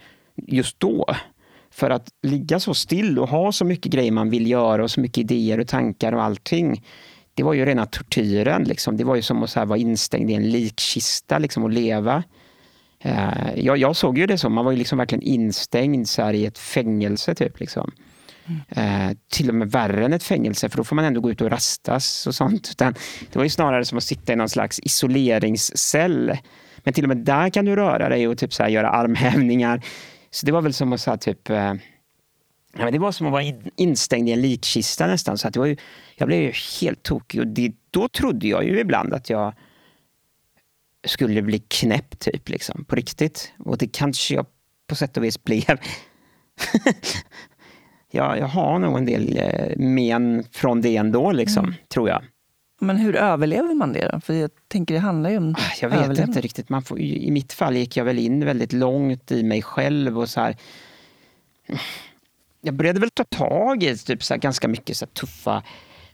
Speaker 2: just då. För att ligga så still och ha så mycket grejer man vill göra och så mycket idéer och tankar och allting. Det var ju rena tortyren. Liksom. Det var ju som att vara instängd i en likkista liksom, och leva. Uh, jag, jag, såg ju det som, man var ju liksom verkligen instängd så i ett fängelse. Typ, liksom. Eh, till och med värre än ett fängelse, för då får man ändå gå ut och rastas och sånt. Utan det var ju snarare som att sitta i någon slags isoleringscell. Men till och med där kan du röra dig och typ så göra armhävningar. Så det var väl som att så typ eh, Ja, men det var som att vara in, instängd i en likkista nästan. Så att det var ju, jag blev ju helt tokig och det, då trodde jag ju ibland att jag skulle bli knäpp typ, liksom, på riktigt. Och det kanske jag på sätt och vis blev. jag, jag har nog en del eh, men från det ändå, liksom, mm. tror jag.
Speaker 1: Men hur överlever man det då? För jag tänker det handlar ju om
Speaker 2: ah, Jag vet inte riktigt. Man får, I mitt fall gick jag väl in väldigt långt i mig själv och så här. Jag började väl ta tag i typ så ganska mycket så tuffa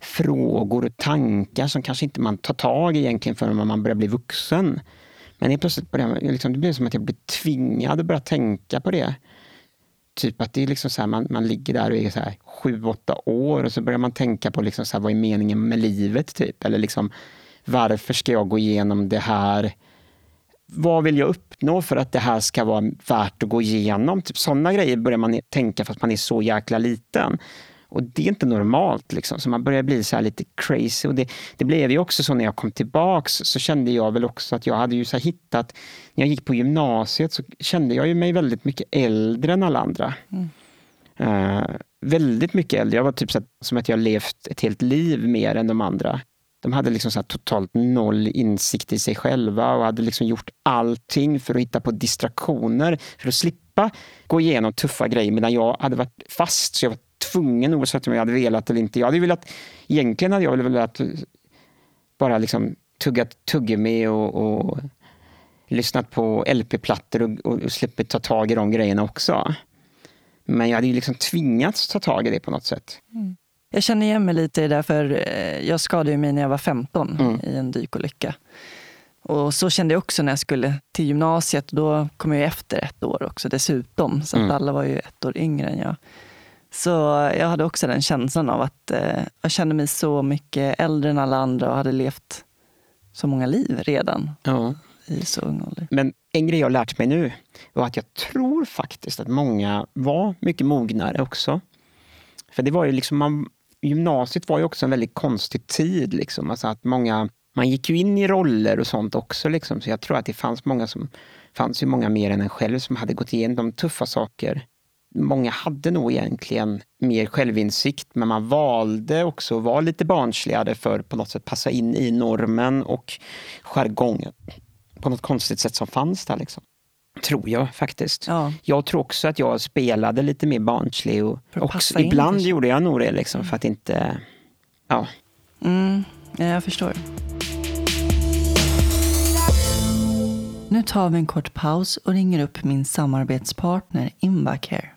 Speaker 2: frågor och tankar som kanske inte man tar tag i egentligen förrän man börjar bli vuxen. Men helt plötsligt började, liksom, det blev som att jag blev tvingad att börja tänka på det. Typ att det är liksom så här, man, man ligger där och är så här sju, åtta år och så börjar man tänka på liksom så här, vad är meningen med livet? Typ. Eller liksom, varför ska jag gå igenom det här? Vad vill jag uppnå för att det här ska vara värt att gå igenom? Typ sådana grejer börjar man tänka fast man är så jäkla liten. Och det är inte normalt. Liksom. Så man börjar bli så lite crazy. Och det, det blev ju också så när jag kom tillbaks så kände jag väl också att jag hade ju så hittat... När jag gick på gymnasiet så kände jag ju mig väldigt mycket äldre än alla andra. Mm. Uh, väldigt mycket äldre. Jag var typ så att, som att jag levt ett helt liv mer än de andra. de hade liksom så totalt noll insikt i sig själva och hade liksom gjort allting för att hitta på distraktioner för att slippa gå igenom tuffa grejer medan jag hade varit fast så jag var tvungen oavsett om jag hade velat eller inte. Jag hade velat, egentligen hade jag velat bara liksom tuggat tuggummi och, och lyssnat på LP-plattor och, och, och sluppit ta tag i de grejerna också. Men jag hade ju liksom tvingats ta tag i det på något sätt.
Speaker 1: Mm. Jag känner igen mig lite i det, för eh, jag skadade mig när jag var 15 mm. i en dykolycka. Och så kände jag också när jag skulle till gymnasiet. Då kom jag efter ett år också dessutom. Så mm. alla var ju ett år yngre än jag. Så jag hade också den känslan av att eh, jag kände mig så mycket äldre än alla andra och hade levt så många liv redan. Ja. I så ung ålder.
Speaker 2: Men en grej jag lärt mig nu var att jag tror faktiskt att många var mycket mognare också. För det var ju liksom, man, gymnasiet var ju också en väldigt konstig tid. Liksom. Alltså att många, man gick ju in i roller och sånt också. Liksom. Så jag tror att det fanns många som fanns ju många mer än en själv som hade gått igenom tuffa saker. Många hade nog egentligen mer självinsikt men man valde också att vara lite barnsligare för på något sätt passa in i normen och jargongen på något konstigt sätt som fanns där. Liksom. Tror jag faktiskt. Ja. Jag tror också att jag spelade lite mer barnslig. Och också, ibland in, gjorde jag nog det liksom, för att inte... Ja.
Speaker 1: Mm, jag förstår. Nu tar vi en kort paus och ringer upp min samarbetspartner Invacare.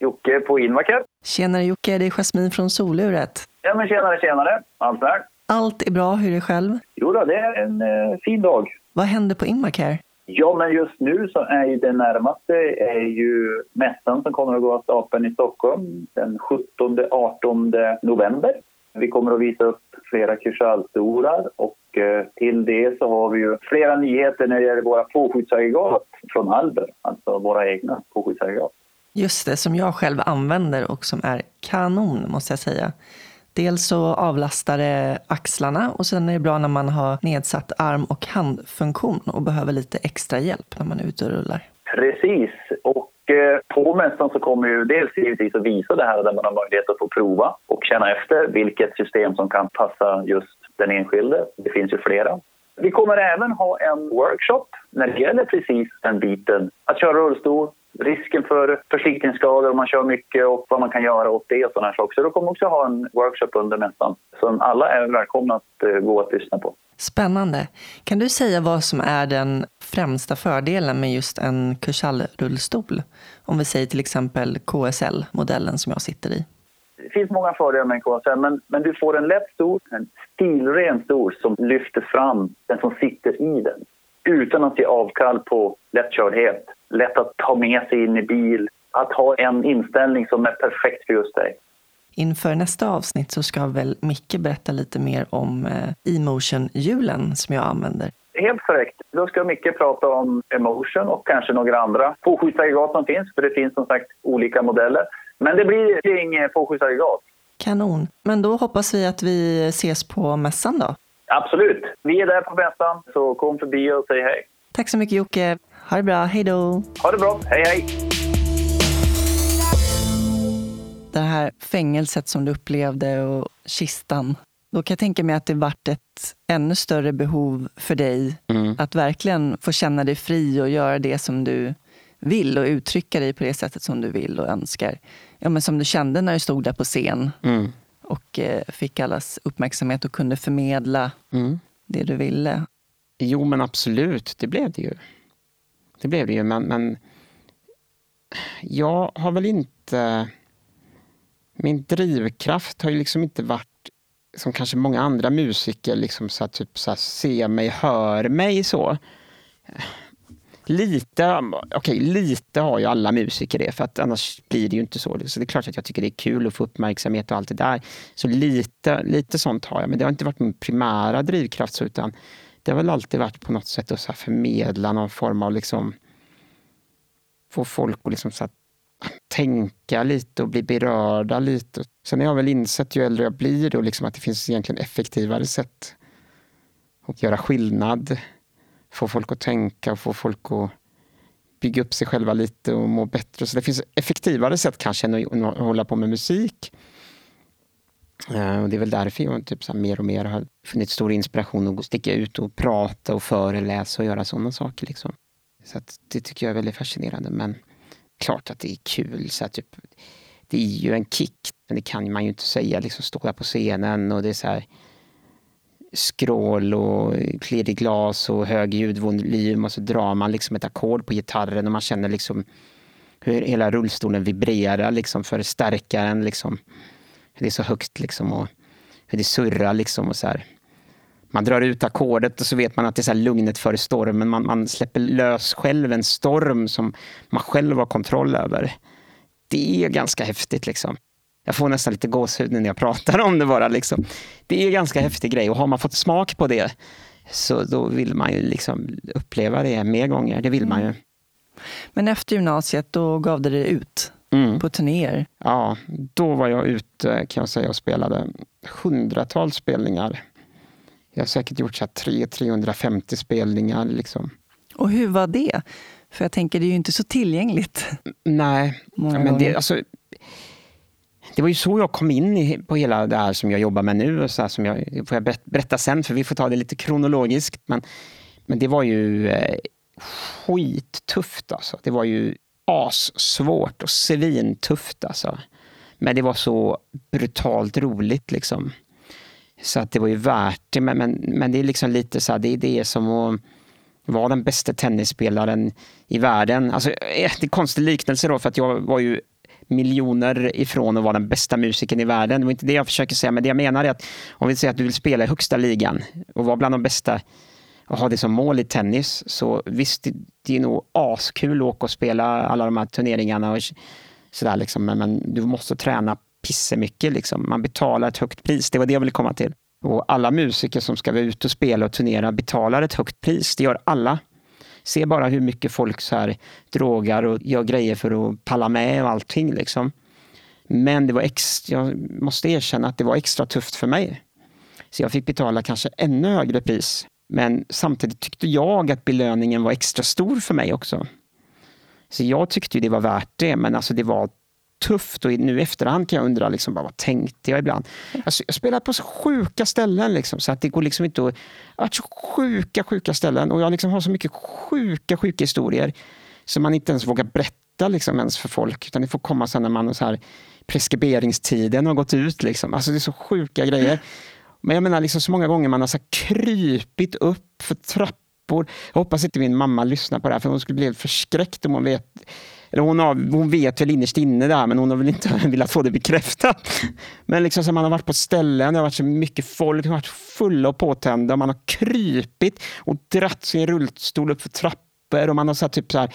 Speaker 3: Jocke på Invacare.
Speaker 1: Tjenare Jocke, det är Jasmin från Soluret.
Speaker 3: Ja men tjenare, tjenare. Allt väl?
Speaker 1: Allt är bra, hur är det själv?
Speaker 3: Jo då, det är en eh, fin dag.
Speaker 1: Vad händer på Invacare?
Speaker 3: Ja, men just nu så är ju det närmaste är ju mässan som kommer att gå av stapeln i Stockholm den 17-18 november. Vi kommer att visa upp flera Kursalstolar och eh, till det så har vi ju flera nyheter när det gäller våra påskjutsaggregat från Alber, alltså våra egna påskjutsaggregat.
Speaker 1: Just det, som jag själv använder och som är kanon måste jag säga. Dels så avlastar det axlarna och sen är det bra när man har nedsatt arm och handfunktion och behöver lite extra hjälp när man är ute och rullar.
Speaker 3: Precis. Och eh, på mässan så kommer ju dels givetvis att visa det här där man har möjlighet att få prova och känna efter vilket system som kan passa just den enskilde. Det finns ju flera. Vi kommer även ha en workshop när det gäller precis den biten. Att köra rullstol, risken för förslitningsskador om man kör mycket och vad man kan göra åt det och sådana saker. Så då kommer också ha en workshop under mässan som alla är välkomna att eh, gå och lyssna på.
Speaker 1: Spännande. Kan du säga vad som är den främsta fördelen med just en Kursall-rullstol? Om vi säger till exempel KSL-modellen som jag sitter i.
Speaker 3: Det finns många fördelar med en KSL, men, men du får en lätt stol, en stilren stol som lyfter fram den som sitter i den utan att ge avkall på lättkördhet lätt att ta med sig in i bil. Att ha en inställning som är perfekt för just dig.
Speaker 1: Inför nästa avsnitt så ska väl Micke berätta lite mer om eh, Emotion-hjulen som jag använder.
Speaker 3: Helt korrekt. Då ska Micke prata om Emotion och kanske några andra påskjutsaggregat som finns, för det finns som sagt olika modeller. Men det blir kring påskjutsaggregat.
Speaker 1: Kanon. Men då hoppas vi att vi ses på mässan då?
Speaker 3: Absolut. Vi är där på mässan, så kom förbi och säg hej.
Speaker 1: Tack så mycket Jocke. Ha det bra, hej då!
Speaker 3: Ha det bra, hej hej!
Speaker 1: Det här fängelset som du upplevde och kistan. Då kan jag tänka mig att det varit ett ännu större behov för dig mm. att verkligen få känna dig fri och göra det som du vill och uttrycka dig på det sättet som du vill och önskar. Ja, men som du kände när du stod där på scen mm. Och eh, fick allas uppmärksamhet och kunde förmedla mm. det du ville.
Speaker 2: Jo, men absolut, det blev det ju. Det blev det ju, men, men jag har väl inte... Min drivkraft har ju liksom inte varit som kanske många andra musiker, liksom så att, typ så här, se mig, hör mig så. Lite, okej, okay, lite har ju alla musiker det, för att annars blir det ju inte så. Så det är klart att jag tycker det är kul att få uppmärksamhet och allt det där. Så lite, lite sånt har jag, men det har inte varit min primära drivkraft, så, utan det har väl alltid varit på något sätt att så förmedla någon form av liksom få folk att liksom så tänka lite och bli berörda lite. Sen har jag väl insett ju äldre jag blir då liksom att det finns egentligen effektivare sätt att göra skillnad. Få folk att tänka och få folk att bygga upp sig själva lite och må bättre. Så det finns effektivare sätt kanske än att hålla på med musik. Eh, och det är väl därför jag typ, så mer och mer har funnit stor inspiration att sticka ut och prata och föreläsa och göra sådana saker. Liksom. Så det tycker jag är väldigt fascinerande. Men klart att det är kul. Så typ, det är ju en kick, men det kan man ju inte säga. Liksom stå där på scenen och det är så här skrål och klirrig glas och hög ljudvolym och så drar man liksom ett ackord på gitarren och man känner liksom hur hela rullstolen vibrerar liksom för stärkaren. Liksom. Det är så högt liksom och hur det surrar liksom och så här. Man drar ut ackordet och så vet man att det är så lugnet före stormen. Man, man släpper lös själv en storm som man själv har kontroll över. Det är ganska häftigt liksom. Jag får nästan lite gåshud när jag pratar om det bara. Liksom. Det är en ganska häftig grej och har man fått smak på det så då vill man ju liksom uppleva det mer gånger. Det vill man ju. Mm.
Speaker 1: Men efter gymnasiet, då gav det dig ut mm. på turnéer?
Speaker 2: Ja, då var jag ute kan jag säga och spelade hundratals spelningar. Jag har säkert gjort 300-350 spelningar. Liksom.
Speaker 1: Och hur var det? För jag tänker, det är ju inte så tillgängligt.
Speaker 2: Nej, men det, alltså, det var ju så jag kom in i, på hela det här som jag jobbar med nu. Och så här, som jag, får jag berätta sen, för vi får ta det lite kronologiskt. Men, men det var ju eh, skittufft alltså. Det var ju assvårt och svintufft alltså. Men det var så brutalt roligt liksom. Så att det var ju värt det. Men, men, men det är liksom lite så här, det är som att vara den bästa tennisspelaren i världen. Alltså, eh, det är en konstig liknelse då, för att jag var ju miljoner ifrån att vara den bästa musikern i världen. Det var inte det jag försöker säga, men det jag menar är att om vi säger att du vill spela i högsta ligan och vara bland de bästa och ha det som mål i tennis, så visst, det är nog askul att åka och spela alla de här turneringarna och sådär liksom, men, men du måste träna pissemycket liksom. Man betalar ett högt pris, det var det jag ville komma till. Och alla musiker som ska vara ute och spela och turnera betalar ett högt pris, det gör alla. Se bara hur mycket folk så här drogar och gör grejer för att palla med och allting. Liksom. Men det var extra, jag måste erkänna att det var extra tufft för mig. Så jag fick betala kanske ännu högre pris. Men samtidigt tyckte jag att belöningen var extra stor för mig också. Så jag tyckte det var värt det, men alltså det var tufft och nu i efterhand kan jag undra liksom, bara, vad tänkte jag ibland? Alltså, jag spelar på så sjuka ställen liksom, så att det går liksom inte att... Jag har varit så sjuka, sjuka ställen och jag liksom har så mycket sjuka, sjuka historier som man inte ens vågar berätta liksom, ens för folk. Utan det får komma sen när man så här, preskriberingstiden har gått ut. Liksom. Alltså det är så sjuka grejer. Men jag menar liksom så många gånger man har så krypit upp för trappor. Jag hoppas inte min mamma lyssnar på det här för hon skulle bli förskräckt om hon vet eller hon, har, hon vet väl innerst inne där, men hon har väl inte velat få det bekräftat. Men liksom så man har varit på ställen, det har varit så mycket folk, det har varit fulla och påtända. Man har krypit och dratt sin rullstol upp för trappor och man har satt typ så här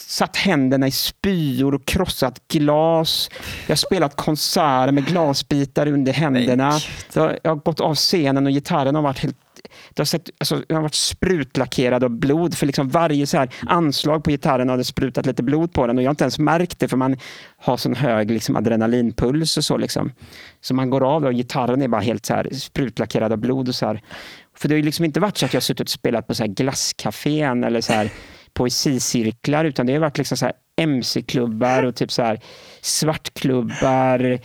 Speaker 2: satt händerna i spyor och krossat glas. Jag har spelat konserter med glasbitar under händerna. Jag har gått av scenen och gitarren har varit helt det har, sett, alltså, den har varit sprutlackerad av blod. För liksom varje så här anslag på gitarren har det sprutat lite blod på den. Och jag har inte ens märkt det för man har sån hög liksom, adrenalinpuls och så. Liksom. Så man går av och gitarren är bara helt så här sprutlackerad av blod. Och så här. För det har ju liksom inte varit så att jag har suttit och spelat på så här glasscafén eller så här poesicirklar utan det har varit liksom så här mc-klubbar och typ så här svartklubbar.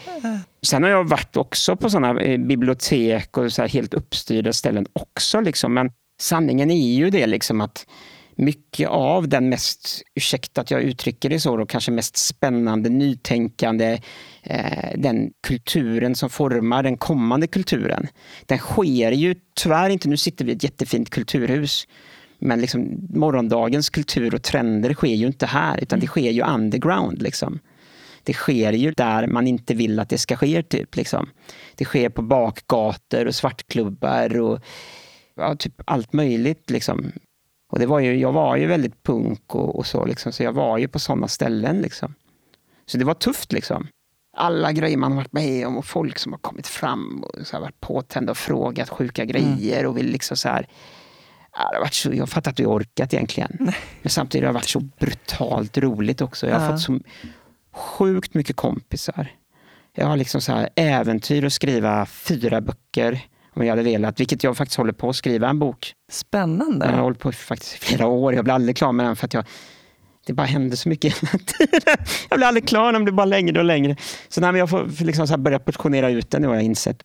Speaker 2: Sen har jag varit också på sådana eh, bibliotek och så här helt uppstyrda ställen också. Liksom. Men sanningen är ju det liksom att mycket av den mest, ursäkta att jag uttrycker det så, då, kanske mest spännande, nytänkande, eh, den kulturen som formar den kommande kulturen. Den sker ju tyvärr inte, nu sitter vi i ett jättefint kulturhus, men liksom, morgondagens kultur och trender sker ju inte här, utan det sker ju underground. Liksom. Det sker ju där man inte vill att det ska ske. Typ, liksom. Det sker på bakgator och svartklubbar och ja, typ allt möjligt. Liksom. Och det var ju, jag var ju väldigt punk och, och så, liksom, så jag var ju på sådana ställen. Liksom. Så det var tufft. liksom. Alla grejer man har varit med om och folk som har kommit fram och så här, varit påtända och frågat sjuka grejer mm. och vill liksom så här Ja, det har varit så, jag fattar att du orkat egentligen. Men samtidigt har det varit så brutalt roligt också. Jag har ja. fått så sjukt mycket kompisar. Jag har liksom så här äventyr att skriva fyra böcker om jag hade velat, vilket jag faktiskt håller på att skriva en bok.
Speaker 1: Spännande.
Speaker 2: Jag har hållit på faktiskt i flera år, jag blir aldrig klar med den för att jag det bara händer så mycket hela tiden. Jag blir aldrig klar, den blir bara längre och längre. Så när jag får liksom så börja portionera ut den, nu har jag insett.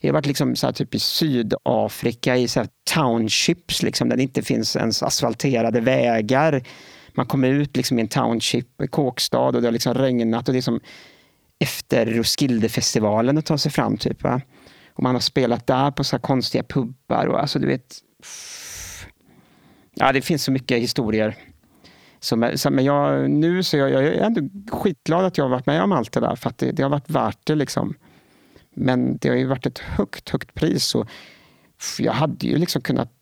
Speaker 2: Jag har varit liksom så typ i Sydafrika i så townships liksom, där det inte finns ens asfalterade vägar. Man kommer ut liksom i en township, i Kåkstad och det har liksom regnat och det är som efter Roskildefestivalen att ta sig fram. Typ, va? Och man har spelat där på så konstiga pubbar. Och, alltså, du vet, ja, det finns så mycket historier. Så, så, men jag, nu så jag, jag är ändå skitglad att jag har varit med om allt det där, för att det, det har varit värt det. Liksom. Men det har ju varit ett högt, högt pris. Och jag hade ju liksom kunnat...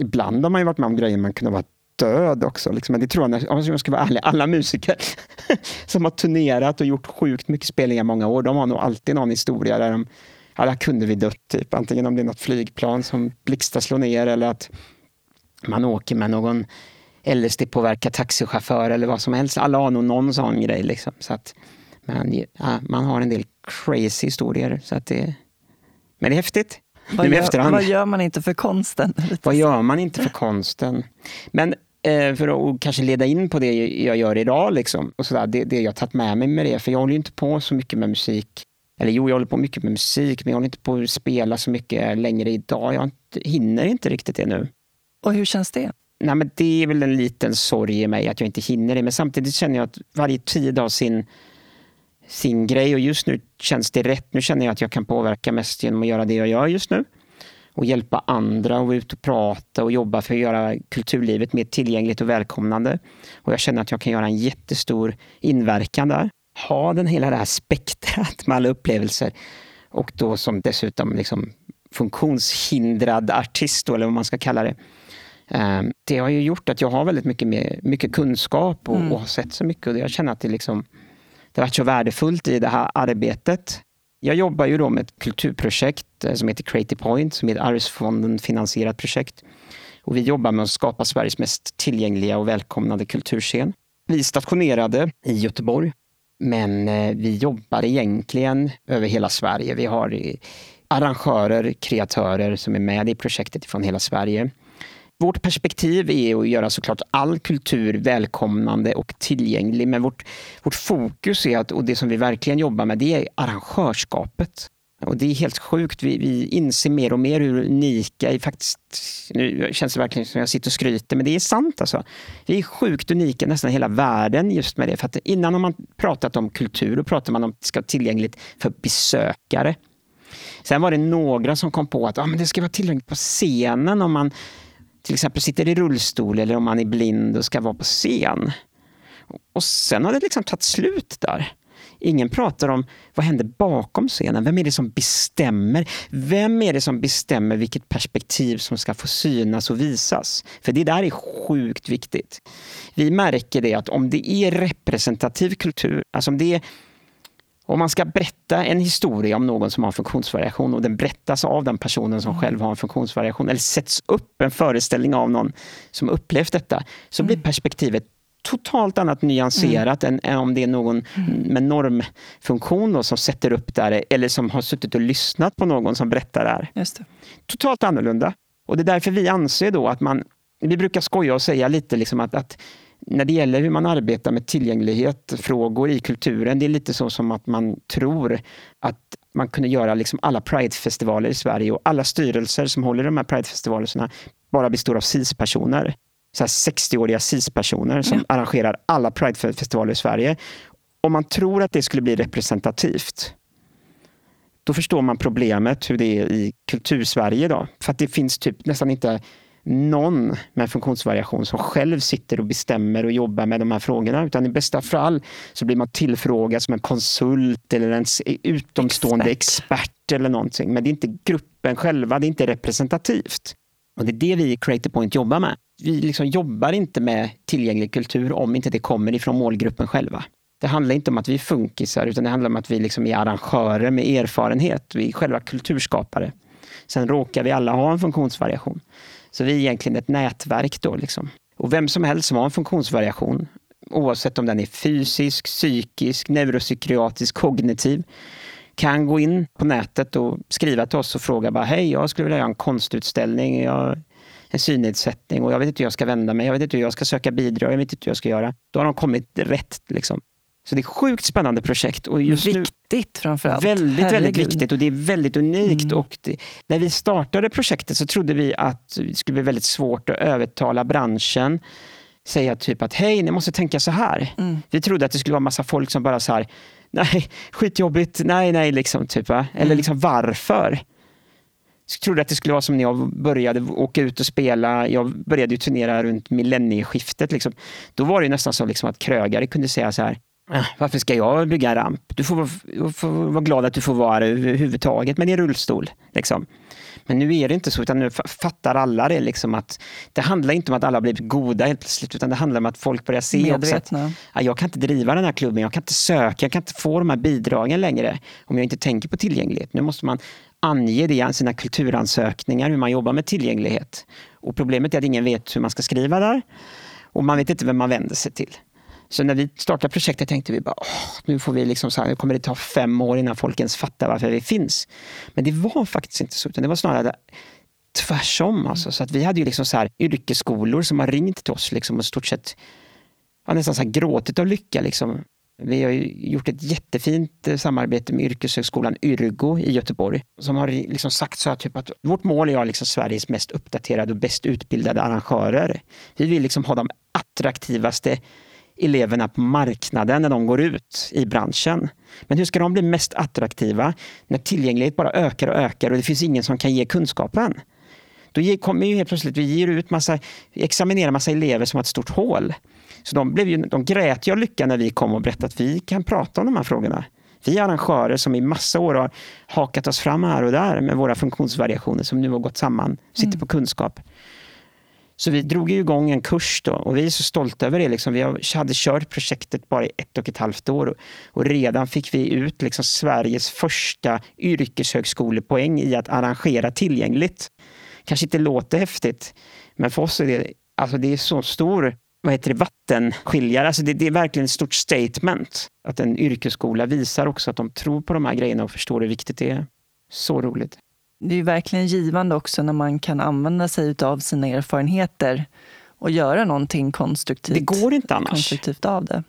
Speaker 2: Ibland har man ju varit med om grejer man kunde vara död också. Liksom. Men det tror jag, om jag ska vara ärlig, alla musiker som har turnerat och gjort sjukt mycket spelningar i många år, de har nog alltid någon historia där de alla kunde vi dött. Typ. Antingen om det är något flygplan som blixtar slår ner eller att man åker med någon LSD-påverkad taxichaufför eller vad som helst. Alla har nog någon sån grej. Liksom. Så att, men, ja, man har en del crazy historier. Så att det, men det är häftigt.
Speaker 1: Vad gör, vad gör man inte för konsten?
Speaker 2: Vad gör man inte för konsten? Men eh, för att kanske leda in på det jag gör idag, liksom, och så där, det, det jag tagit med mig med det, för jag håller inte på så mycket med musik. Eller jo, jag håller på mycket med musik, men jag håller inte på att spela så mycket längre idag. Jag hinner inte riktigt det nu.
Speaker 1: Och hur känns det?
Speaker 2: Nej, men det är väl en liten sorg i mig att jag inte hinner det. Men samtidigt känner jag att varje tid har sin, sin grej och just nu känns det rätt. Nu känner jag att jag kan påverka mest genom att göra det jag gör just nu och hjälpa andra och vara ute och prata och jobba för att göra kulturlivet mer tillgängligt och välkomnande. Och jag känner att jag kan göra en jättestor inverkan där. Ha den hela det här spektrat med alla upplevelser och då som dessutom liksom funktionshindrad artist, eller vad man ska kalla det. Ehm, det har ju gjort att jag har väldigt mycket, mer, mycket kunskap och, mm. och har sett så mycket. Och jag känner att det, liksom, det har varit så värdefullt i det här arbetet. Jag jobbar ju då med ett kulturprojekt eh, som heter Creative Point, som är ett Arvsfonden finansierat projekt. Och vi jobbar med att skapa Sveriges mest tillgängliga och välkomnande kulturscen. Vi är stationerade i Göteborg, men eh, vi jobbar egentligen över hela Sverige. Vi har eh, arrangörer, kreatörer som är med i projektet från hela Sverige. Vårt perspektiv är att göra såklart all kultur välkomnande och tillgänglig. Men vårt, vårt fokus är att, och det som vi verkligen jobbar med, det är arrangörskapet. Och det är helt sjukt. Vi, vi inser mer och mer hur unika är faktiskt... Nu känns det verkligen som jag sitter och skryter, men det är sant. Alltså. Vi är sjukt unika nästan hela världen just med det. För att innan har man pratat om kultur, och pratar man om att det ska vara tillgängligt för besökare. Sen var det några som kom på att ah, men det ska vara tillgängligt på scenen om man till exempel sitter i rullstol eller om man är blind och ska vara på scen. Och sen har det liksom tagit slut där. Ingen pratar om vad händer bakom scenen. Vem är det som bestämmer? Vem är det som bestämmer vilket perspektiv som ska få synas och visas? För det där är sjukt viktigt. Vi märker det att om det är representativ kultur, alltså om det är om man ska berätta en historia om någon som har en funktionsvariation och den berättas av den personen som själv har en funktionsvariation eller sätts upp en föreställning av någon som upplevt detta så blir mm. perspektivet totalt annat nyanserat mm. än, om det är någon mm. med normfunktion då, som sätter upp det eller som har suttit och lyssnat på någon som berättar det här.
Speaker 1: Just det.
Speaker 2: Totalt annorlunda. Och det är därför vi anser då att man, vi brukar skoja och säga lite liksom att, att när det gäller hur man arbetar med tillgänglighet, frågor i kulturen, det är lite så som att man tror att man kunde göra liksom alla Pride-festivaler i Sverige och alla styrelser som håller de här Pride-festivalerna bara består av CIS-personer. 60-åriga CIS-personer som ja. arrangerar alla Pride-festivaler i Sverige. Om man tror att det skulle bli representativt, då förstår man problemet hur det är i kultursverige idag. För att det finns typ nästan inte någon med funktionsvariation som själv sitter och bestämmer och jobbar med de här frågorna. Utan i bästa fall så blir man tillfrågad som en konsult eller en utomstående expert. expert eller någonting. Men det är inte gruppen själva, det är inte representativt. Och det är det vi i Creative Point jobbar med. Vi liksom jobbar inte med tillgänglig kultur om inte det kommer ifrån målgruppen själva. Det handlar inte om att vi är funkisar utan det handlar om att vi liksom är arrangörer med erfarenhet. Vi är själva kulturskapare. Sen råkar vi alla ha en funktionsvariation. Så vi är egentligen ett nätverk då. Liksom. Och vem som helst som har en funktionsvariation, oavsett om den är fysisk, psykisk, neuropsykiatrisk, kognitiv, kan gå in på nätet och skriva till oss och fråga bara hej, jag skulle vilja göra en konstutställning. Jag en synnedsättning och jag vet inte hur jag ska vända mig, jag vet inte hur jag ska söka bidrag, jag vet inte hur jag ska göra. Då har de kommit rätt. Liksom. Så det är ett sjukt spännande projekt. Och just
Speaker 1: viktigt framförallt.
Speaker 2: Väldigt, Herregud. väldigt viktigt och det är väldigt unikt. Mm. Och det, när vi startade projektet så trodde vi att det skulle bli väldigt svårt att övertala branschen säga typ att hej, ni måste tänka så här. Mm. Vi trodde att det skulle vara massa folk som bara så här, nej, skitjobbigt, nej, nej, liksom, typ, va? eller mm. liksom varför? Jag trodde att det skulle vara som när jag började åka ut och spela. Jag började ju turnera runt millennieskiftet. Liksom. Då var det nästan så liksom att krögare kunde säga så här, varför ska jag bygga en ramp? Du får, får vara glad att du får vara överhuvudtaget med din rullstol. Liksom. Men nu är det inte så, utan nu fattar alla det. Liksom att det handlar inte om att alla blivit goda helt plötsligt, utan det handlar om att folk börjar se Medvetna. också att jag kan inte driva den här klubben, jag kan inte söka, jag kan inte få de här bidragen längre om jag inte tänker på tillgänglighet. Nu måste man ange det i sina kulturansökningar, hur man jobbar med tillgänglighet. Och problemet är att ingen vet hur man ska skriva där och man vet inte vem man vänder sig till. Så när vi startade projektet tänkte vi bara, nu får vi liksom så här, kommer det ta fem år innan folk ens fattar varför vi finns. Men det var faktiskt inte så, utan det var snarare tvärsom. Alltså. Så att vi hade ju liksom så här, yrkesskolor som har ringt till oss liksom, och stort sett ja, nästan så här gråtit av lycka. Liksom. Vi har gjort ett jättefint eh, samarbete med yrkeshögskolan Yrgo i Göteborg som har liksom sagt så här, typ att vårt mål är att liksom Sveriges mest uppdaterade och bäst utbildade arrangörer. Vi vill liksom ha de attraktivaste eleverna på marknaden när de går ut i branschen. Men hur ska de bli mest attraktiva när tillgänglighet bara ökar och ökar och det finns ingen som kan ge kunskapen? Då kommer ju helt plötsligt, vi ger ut massa, examinerar massa elever som har ett stort hål. Så de, blev ju, de grät ju av lycka när vi kom och berättade att vi kan prata om de här frågorna. Vi arrangörer som i massa år har hakat oss fram här och där med våra funktionsvariationer som nu har gått samman, sitter mm. på kunskap. Så vi drog igång en kurs då och vi är så stolta över det. Liksom. Vi hade kört projektet bara i ett och ett halvt år och redan fick vi ut liksom Sveriges första yrkeshögskolepoäng i att arrangera tillgängligt. Kanske inte låter häftigt, men för oss är det, alltså det är så stor vad heter det, vattenskiljare. Alltså det, det, är verkligen ett stort statement. Att en yrkesskola visar också att de tror på de här grejerna och förstår hur viktigt det är. Så roligt
Speaker 1: det är verkligen givande också när man kan använda sig av sina erfarenheter och göra någonting konstruktivt,
Speaker 2: det går inte annars.
Speaker 1: konstruktivt av det.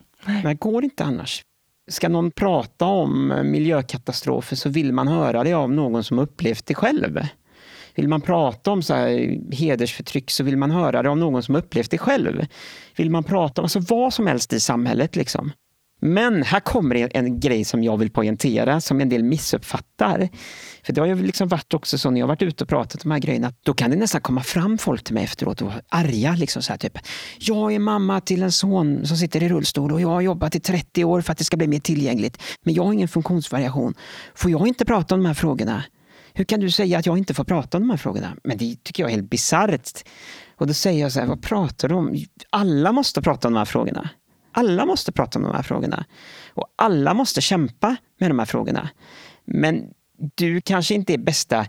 Speaker 2: Det går inte annars. Ska någon prata om miljökatastrofer så vill man höra det av någon som upplevt det själv. Vill man prata om så här hedersförtryck så vill man höra det av någon som upplevt det själv. Vill man prata om alltså vad som helst i samhället. Liksom. Men här kommer en grej som jag vill poängtera, som en del missuppfattar. För det har ju liksom varit också så när jag varit ute och pratat om de här grejerna, då kan det nästan komma fram folk till mig efteråt och vara arga. Liksom så här, typ, jag är mamma till en son som sitter i rullstol och jag har jobbat i 30 år för att det ska bli mer tillgängligt. Men jag har ingen funktionsvariation. Får jag inte prata om de här frågorna? Hur kan du säga att jag inte får prata om de här frågorna? Men det tycker jag är helt bisarrt. Och då säger jag så här, vad pratar du om? Alla måste prata om de här frågorna. Alla måste prata om de här frågorna. Och alla måste kämpa med de här frågorna. Men du kanske inte är bästa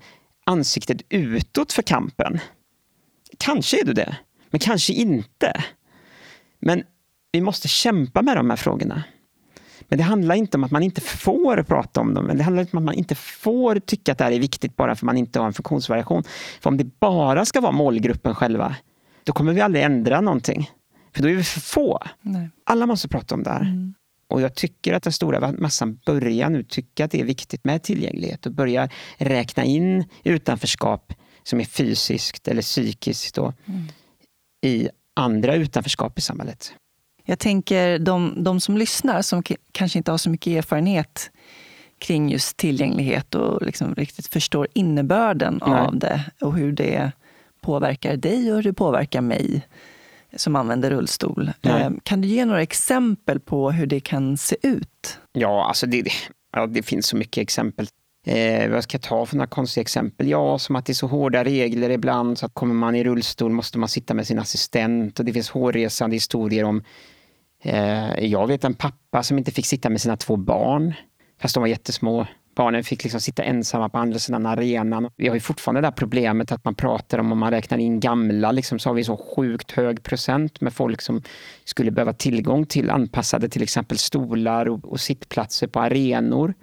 Speaker 2: ansiktet utåt för kampen. Kanske är du det, men kanske inte. Men vi måste kämpa med de här frågorna. Men det handlar inte om att man inte får prata om dem. Men det handlar inte om att man inte får tycka att det här är viktigt bara för att man inte har en funktionsvariation. För om det bara ska vara målgruppen själva, då kommer vi aldrig ändra någonting. För då är vi för få. Nej. Alla måste prata om det här. Mm. Och jag tycker att den stora massan börjar nu tycka att det är viktigt med tillgänglighet och börjar räkna in utanförskap som är fysiskt eller psykiskt då, mm. i andra utanförskap i samhället.
Speaker 1: Jag tänker de, de som lyssnar som kanske inte har så mycket erfarenhet kring just tillgänglighet och liksom riktigt förstår innebörden Nej. av det och hur det påverkar dig och hur det påverkar mig som använder rullstol. Mm. Kan du ge några exempel på hur det kan se ut?
Speaker 2: Ja, alltså det, ja, det finns så mycket exempel. Eh, vad ska jag ta för några konstiga exempel? Ja, som att det är så hårda regler ibland så att kommer man i rullstol måste man sitta med sin assistent och det finns hårresande historier om eh, jag vet en pappa som inte fick sitta med sina två barn fast de var jättesmå barnen fick liksom sitta ensamma på andra sidan arenan. Vi har ju fortfarande det här problemet att man pratar om, om man räknar in gamla, liksom, så har vi så sjukt hög procent med folk som skulle behöva tillgång till anpassade till exempel stolar och, och sittplatser på arenor.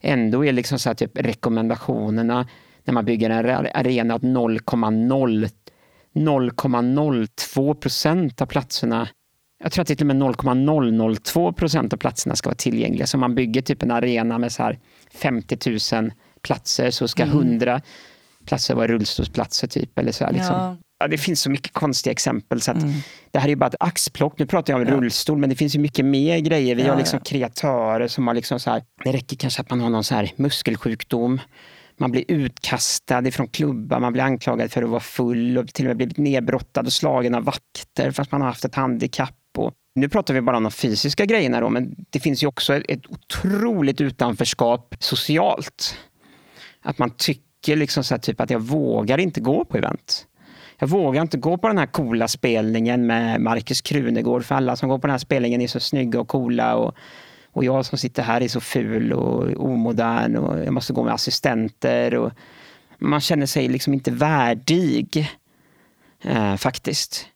Speaker 2: Ändå är liksom så här, typ rekommendationerna när man bygger en arena att 0,0 0,02 procent av platserna jag tror att det är till och med 0,002 procent av platserna ska vara tillgängliga. Så om man bygger typ en arena med så här 50 000 platser så ska 100 mm. platser vara rullstolsplatser. Typ, eller så här, liksom. ja. Ja, det finns så mycket konstiga exempel. Så mm. Det här är bara ett axplock. Nu pratar jag om ja. rullstol, men det finns ju mycket mer grejer. Vi ja, har liksom kreatörer som har liksom så här, det räcker kanske att man har någon så här muskelsjukdom. Man blir utkastad ifrån klubbar, man blir anklagad för att vara full och till och med blivit nedbrottad och slagen av vakter fast man har haft ett handikapp på. nu pratar vi bara om de fysiska grejerna då, men det finns ju också ett otroligt utanförskap socialt. Att man tycker liksom så typ att jag vågar inte gå på event. Jag vågar inte gå på den här coola spelningen med Markus Krunegård för alla som går på den här spelningen är så snygga och coola. Och, och jag som sitter här är så ful och omodern och jag måste gå med assistenter. Och man känner sig liksom inte värdig eh, faktiskt.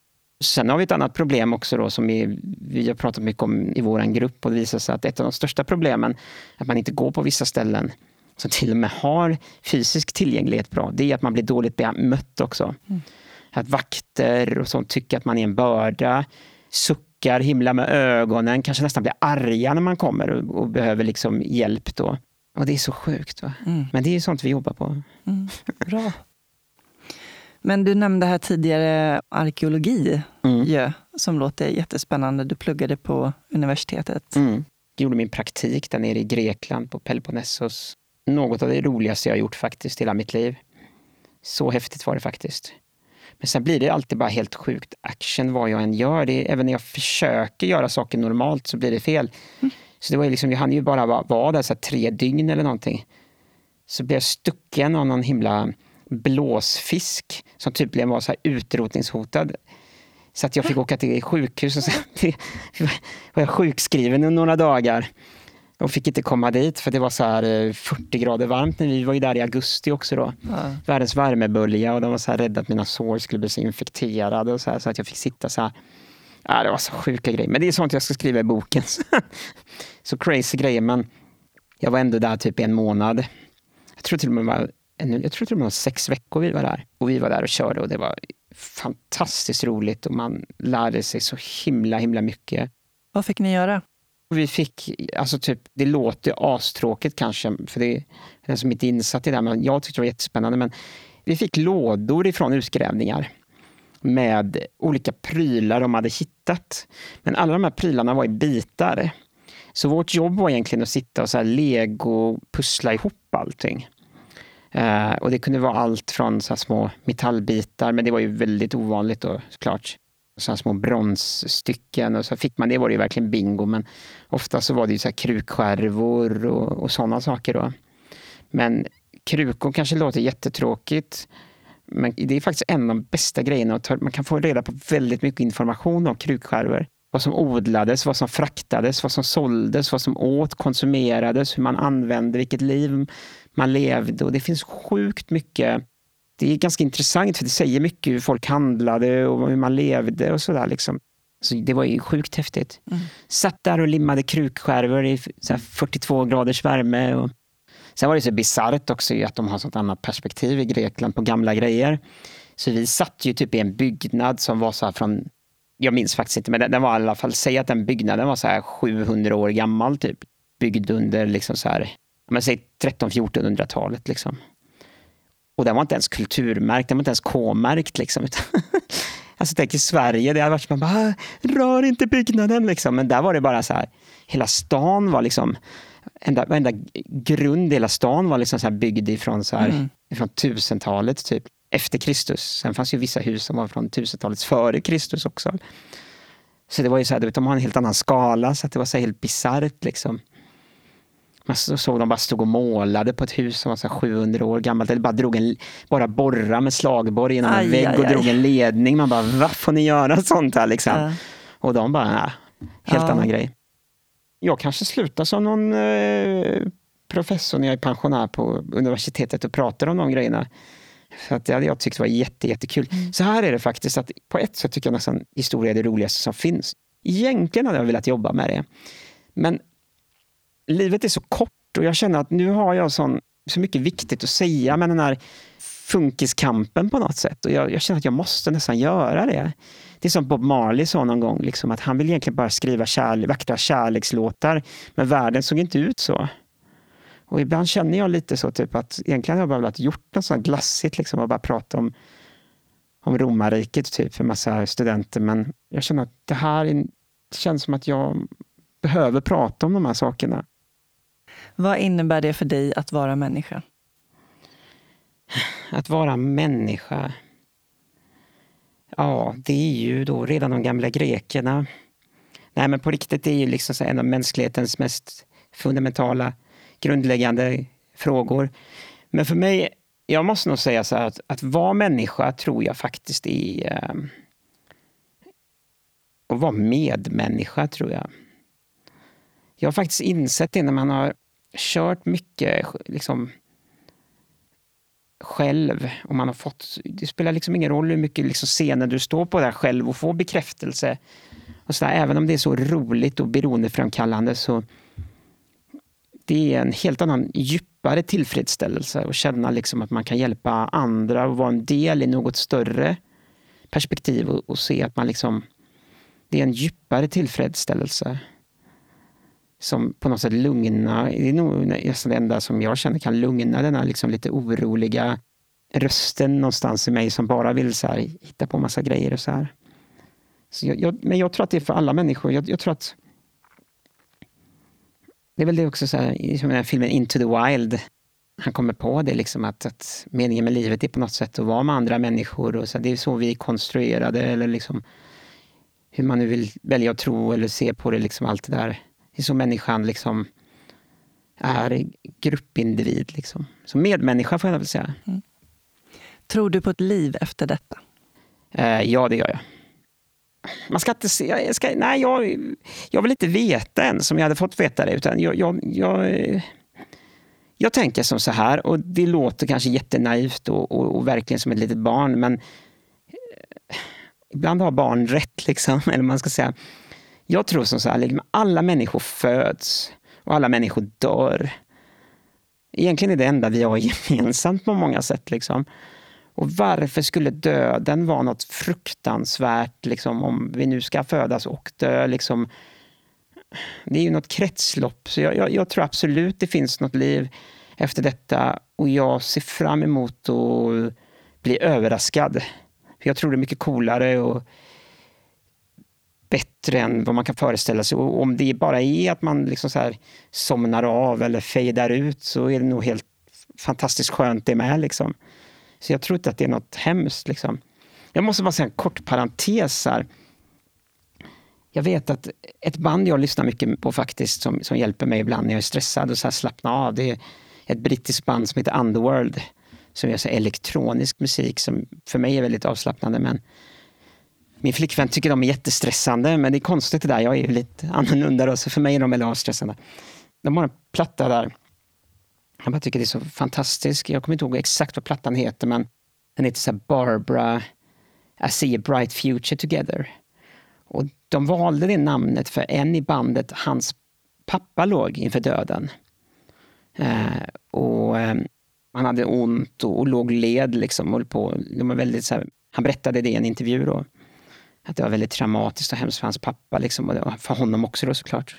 Speaker 2: Sen har vi ett annat problem också då som vi, vi har pratat mycket om i vår grupp och det visar sig att ett av de största problemen att man inte går på vissa ställen som till och med har fysisk tillgänglighet bra, det är att man blir dåligt bemött också. Mm. Att vakter och sånt tycker att man är en börda, suckar, himlar med ögonen, kanske nästan blir arga när man kommer och, och behöver liksom hjälp då. Och det är så sjukt. Va? Mm. Men det är sånt vi jobbar på.
Speaker 1: Mm. Bra. Men du nämnde här tidigare arkeologi, mm. ja, som låter jättespännande. Du pluggade på universitetet.
Speaker 2: Mm. Jag gjorde min praktik där nere i Grekland på Peloponnesos. Något av det roligaste jag gjort faktiskt hela mitt liv. Så häftigt var det faktiskt. Men sen blir det alltid bara helt sjukt action vad jag än gör. Det är, även när jag försöker göra saker normalt så blir det fel. Mm. Så det var liksom, jag hann ju bara vara där så tre dygn eller någonting. Så blev jag stucken av någon himla blåsfisk som tydligen var så här utrotningshotad. Så att jag fick åka till sjukhus och så var jag sjukskriven i några dagar. Och fick inte komma dit för det var så här 40 eh, grader varmt. Vi var ju där i augusti också då. Ja. Världens värmebölja och de var så här rädda att mina sår skulle bli så infekterade och så, här, så att jag fick sitta så här. Ja, det var så sjuka grejer. Men det är sånt jag ska skriva i boken. så crazy grejer. Men jag var ändå där typ en månad. Jag tror till och med var jag tror det var sex veckor vi var där. Och vi var där och körde och det var fantastiskt roligt och man lärde sig så himla, himla mycket.
Speaker 1: Vad fick ni göra?
Speaker 2: Vi fick, alltså typ, det låter astråkigt kanske, för det är den som inte är insatt i det här, men jag tyckte det var jättespännande. Men vi fick lådor ifrån utgrävningar med olika prylar de hade hittat. Men alla de här prylarna var i bitar. Så vårt jobb var egentligen att sitta och så här lego pussla ihop allting. Eh, och det kunde vara allt från så små metallbitar, men det var ju väldigt ovanligt då såklart. Så små bronsstycken och så fick man det var det ju verkligen bingo. Men ofta så var det ju så här krukskärvor och, och sådana saker. Då. Men krukor kanske låter jättetråkigt. Men det är faktiskt en av de bästa grejerna. Man kan få reda på väldigt mycket information om krukskärvor. Vad som odlades, vad som fraktades, vad som såldes, vad som åt, konsumerades, hur man använde, vilket liv man levde. Och det finns sjukt mycket. Det är ganska intressant för det säger mycket hur folk handlade och hur man levde och sådär. Liksom. Så det var ju sjukt häftigt. Mm. Satt där och limmade krukskärvor i 42 graders värme. Och... Sen var det så bisarrt också att de har sånt annat perspektiv i Grekland på gamla grejer. Så vi satt ju typ i en byggnad som var så från, jag minns faktiskt inte, men den var i alla fall, säg att den byggnaden var så här 700 år gammal typ. Byggd under liksom så här men säg 13-1400-talet. Liksom. Och den var inte ens kulturmärkt, den var inte ens K-märkt. Liksom. alltså tänk i Sverige, det hade varit som bara, rör inte byggnaden. Liksom. Men där var det bara så här, hela stan var liksom, enda, varenda grund i hela stan var liksom så här byggd ifrån, så här, mm. ifrån tusentalet typ. Efter Kristus. Sen fanns ju vissa hus som var från tusentalet före Kristus också. Så det var ju så här, de har en helt annan skala, så det var så helt bisarrt liksom. Man såg dem bara stod och målade på ett hus som var så 700 år gammalt. Eller bara, drog en, bara borra med slagborr genom en vägg och aj, drog en ledning. Man bara, vad får ni göra sånt här liksom? Ja. Och de bara, nej, helt ja. annan grej. Jag kanske slutar som någon eh, professor när jag är pensionär på universitetet och pratar om de grejerna. För att det hade jag tyckt var jätte, jättekul. Mm. Så här är det faktiskt, att på ett sätt tycker jag nästan historia är det roligaste som finns. Egentligen hade jag velat jobba med det. Men livet är så kort och jag känner att nu har jag sån, så mycket viktigt att säga med den här funkiskampen på något sätt. Och jag, jag, känner att jag måste nästan göra det. Det är som Bob Marley sa någon gång, liksom, att han vill egentligen bara skriva kärle vackra kärlekslåtar, men världen såg inte ut så. Och ibland känner jag lite så typ att egentligen har jag bara velat gjort något sånt glassigt liksom, och bara prata om, om romarriket typ, för massa studenter. Men jag känner att det här är, det känns som att jag behöver prata om de här sakerna.
Speaker 1: Vad innebär det för dig att vara människa?
Speaker 2: Att vara människa? Ja, det är ju då redan de gamla grekerna. Nej, men på riktigt, det är ju liksom en av mänsklighetens mest fundamentala, grundläggande frågor. Men för mig, jag måste nog säga så här att, att vara människa tror jag faktiskt är eh, att vara medmänniska, tror jag. Jag har faktiskt insett det när man har kört mycket liksom, själv. Och man har fått, det spelar liksom ingen roll hur mycket liksom scener du står på där själv och får bekräftelse. Och så där, även om det är så roligt och beroendeframkallande så det är en helt annan djupare tillfredsställelse att känna liksom att man kan hjälpa andra och vara en del i något större perspektiv och, och se att man liksom... Det är en djupare tillfredsställelse som på något sätt lugna, det är nog nästan det enda som jag känner kan lugna den här liksom lite oroliga rösten någonstans i mig som bara vill så här, hitta på massa grejer och så här. Så jag, jag, men jag tror att det är för alla människor. Jag, jag, tror att det är väl det också så här, som den här filmen Into the Wild. Han kommer på det liksom att, att meningen med livet är på något sätt att vara med andra människor och så det är så vi är konstruerade eller liksom hur man nu vill välja att tro eller se på det liksom allt det där är så människan liksom är gruppindivid. Liksom. Som medmänniska får jag väl säga. Mm.
Speaker 1: Tror du på ett liv efter detta?
Speaker 2: Eh, ja, det gör jag. Man ska inte se, jag, ska, nej, jag, jag vill inte veta än som jag hade fått veta det. Utan jag, jag, jag, jag tänker som så här, och det låter kanske jättenaivt och, och, och verkligen som ett litet barn, men eh, ibland har barn rätt. Liksom, eller man ska säga. Jag tror som så här, liksom, alla människor föds och alla människor dör. Egentligen är det enda vi har gemensamt på många sätt. Liksom. Och varför skulle döden vara något fruktansvärt, liksom, om vi nu ska födas och dö? Liksom. Det är ju något kretslopp, så jag, jag, jag, tror absolut det finns något liv efter detta och jag ser fram emot att bli överraskad. Jag tror det är mycket coolare och bättre än vad man kan föreställa sig. Och om det bara är att man liksom så här somnar av eller fejdar ut så är det nog helt fantastiskt skönt det med. Liksom. Så jag tror inte att det är något hemskt. Liksom. Jag måste bara säga en kort parentes här. Jag vet att ett band jag lyssnar mycket på faktiskt som, som hjälper mig ibland när jag är stressad och så här slappna av. Det är ett brittiskt band som heter Underworld som gör så elektronisk musik som för mig är väldigt avslappnande. Men min flickvän tycker de är jättestressande, men det är konstigt det där. Jag är ju lite annorlunda då, så för mig är de väldigt avstressande. De har en platta där. Jag bara tycker det är så fantastiskt. Jag kommer inte ihåg exakt vad plattan heter, men den heter så Barbara I see a bright future together. Och de valde det namnet för en i bandet, hans pappa låg inför döden. Eh, och eh, han hade ont och, och låg led liksom. Och på, de var väldigt, så här, han berättade det i en intervju. Då att det var väldigt traumatiskt och hemskt för hans pappa liksom, och för honom också då såklart.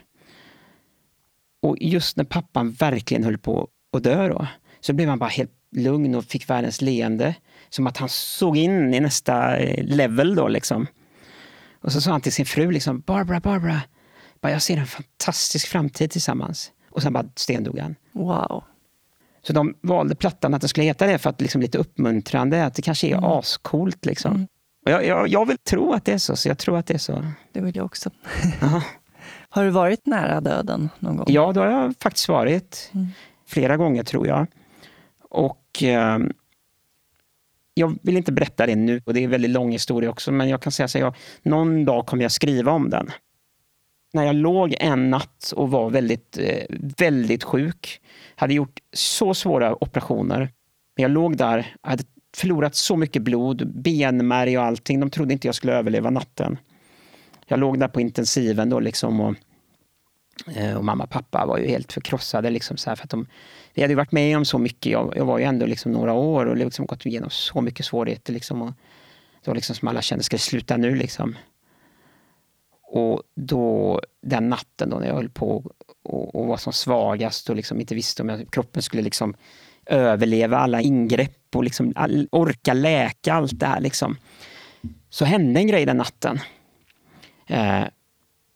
Speaker 2: Och just när pappan verkligen höll på att dö då, så blev han bara helt lugn och fick världens leende. Som att han såg in i nästa eh, level då liksom. Och så sa han till sin fru liksom, Barbara, Barbara, bara, jag ser en fantastisk framtid tillsammans. Och sen bara stendog han.
Speaker 1: Wow.
Speaker 2: Så de valde plattan att den skulle heta det för att liksom lite uppmuntrande, att det kanske är mm. ascoolt. Liksom. Mm. Jag, jag, jag, vill tro att det är så, så jag tror att det är så.
Speaker 1: Det vill jag också. har du varit nära döden någon gång?
Speaker 2: Ja, det har jag faktiskt varit. Mm. Flera gånger tror jag. Och eh, jag vill inte berätta det nu, och det är en väldigt lång historia också, men jag kan säga så här, någon dag kommer jag skriva om den. När jag låg en natt och var väldigt, eh, väldigt sjuk, hade gjort så svåra operationer. Men jag låg där, hade förlorat så mycket blod, benmärg och allting. De trodde inte jag skulle överleva natten. Jag låg där på intensiven då liksom och eh, och mamma och pappa var ju helt förkrossade. Liksom så för att de, vi hade varit med om så mycket. Jag, jag var ju ändå liksom några år och liksom gått igenom så mycket svårigheter. Liksom, och det var liksom som alla kände, ska det sluta nu? Liksom. Och då, den natten då när jag höll på och, och var som svagast och liksom inte visste om jag, kroppen skulle liksom överleva alla ingrepp och liksom all, orka läka allt det här. Liksom. Så hände en grej den natten. Eh,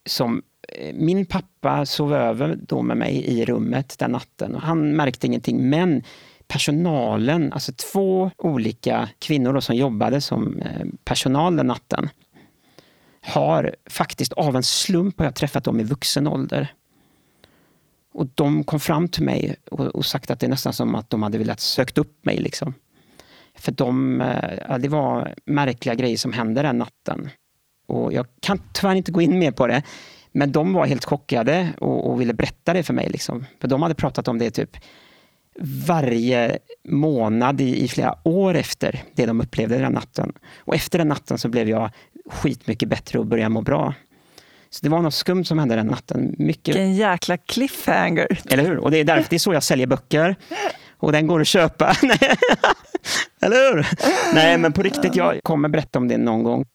Speaker 2: som eh, min pappa sov över då med mig i rummet den natten och han märkte ingenting. Men personalen, alltså två olika kvinnor som jobbade som eh, personal den natten, har faktiskt av en slump har jag träffat dem i vuxen ålder. Och de kom fram till mig och, och sagt att det är nästan som att de hade velat sökt upp mig. Liksom. För de, eh, ja, det var märkliga grejer som hände den natten. Och jag kan tyvärr inte gå in mer på det. Men de var helt chockade och, och ville berätta det för mig. Liksom. För de hade pratat om det typ varje månad i, i, flera år efter det de upplevde den natten. Och efter den natten så blev jag skitmycket bättre och började må bra. Så det var något skumt som hände den natten. Mycket...
Speaker 1: Vilken jäkla cliffhanger!
Speaker 2: Eller hur? Och det är därför det är så jag säljer böcker. Och den går att köpa. Eller hur? Nej, men på riktigt, jag kommer berätta om det någon gång.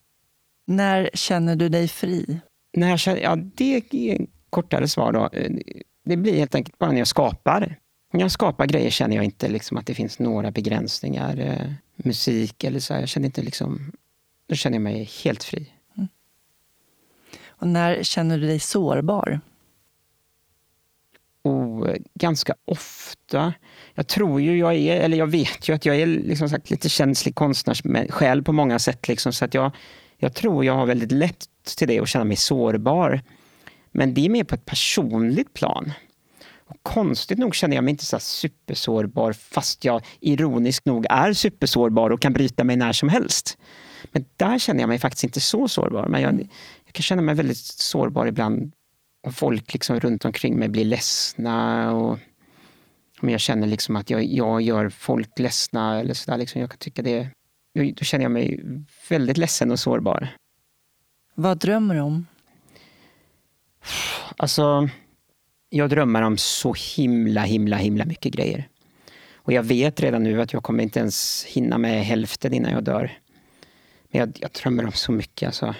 Speaker 1: När känner du dig fri?
Speaker 2: När jag känner, ja, det är kortare svar. Då. Det blir helt enkelt bara när jag skapar. När jag skapar grejer känner jag inte liksom att det finns några begränsningar. Eh, musik eller så. Jag känner inte liksom... Då känner jag mig helt fri.
Speaker 1: Och när känner du dig sårbar?
Speaker 2: Och ganska ofta. Jag tror ju jag är, eller jag vet ju att jag är liksom sagt, lite känslig konstnärssjäl på många sätt. Liksom, så att jag, jag tror jag har väldigt lätt till det och känna mig sårbar. Men det är mer på ett personligt plan. Och konstigt nog känner jag mig inte så supersårbar fast jag ironiskt nog är supersårbar och kan bryta mig när som helst. Men där känner jag mig faktiskt inte så sårbar. Men jag, jag kan känna mig väldigt sårbar ibland om folk liksom runt omkring mig blir ledsna. Och om jag känner liksom att jag, jag gör folk ledsna eller sådär. Liksom, jag kan tycka det, då känner jag mig väldigt ledsen och sårbar.
Speaker 1: Vad drömmer du om?
Speaker 2: Alltså, jag drömmer om så himla, himla, himla mycket grejer. Och jag vet redan nu att jag kommer inte ens hinna med hälften innan jag dör. Men jag, jag drömmer om så mycket. Alltså.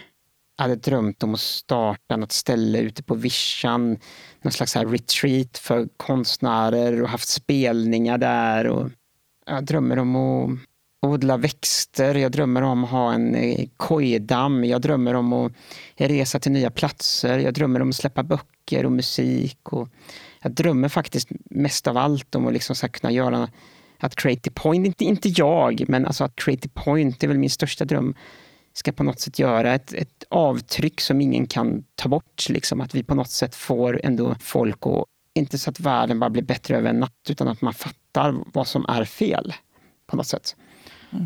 Speaker 2: Jag hade drömt om att starta något ställe ute på vischan. Någon slags här retreat för konstnärer och haft spelningar där. Och jag drömmer om att odla växter, jag drömmer om att ha en eh, kojdamm, jag drömmer om att resa till nya platser, jag drömmer om att släppa böcker och musik. Och jag drömmer faktiskt mest av allt om att liksom kunna göra att Creative Point, inte, inte jag, men alltså att Creative Point är väl min största dröm, ska på något sätt göra ett, ett avtryck som ingen kan ta bort. Liksom. Att vi på något sätt får ändå folk att, inte så att världen bara blir bättre över en natt, utan att man fattar vad som är fel på något sätt.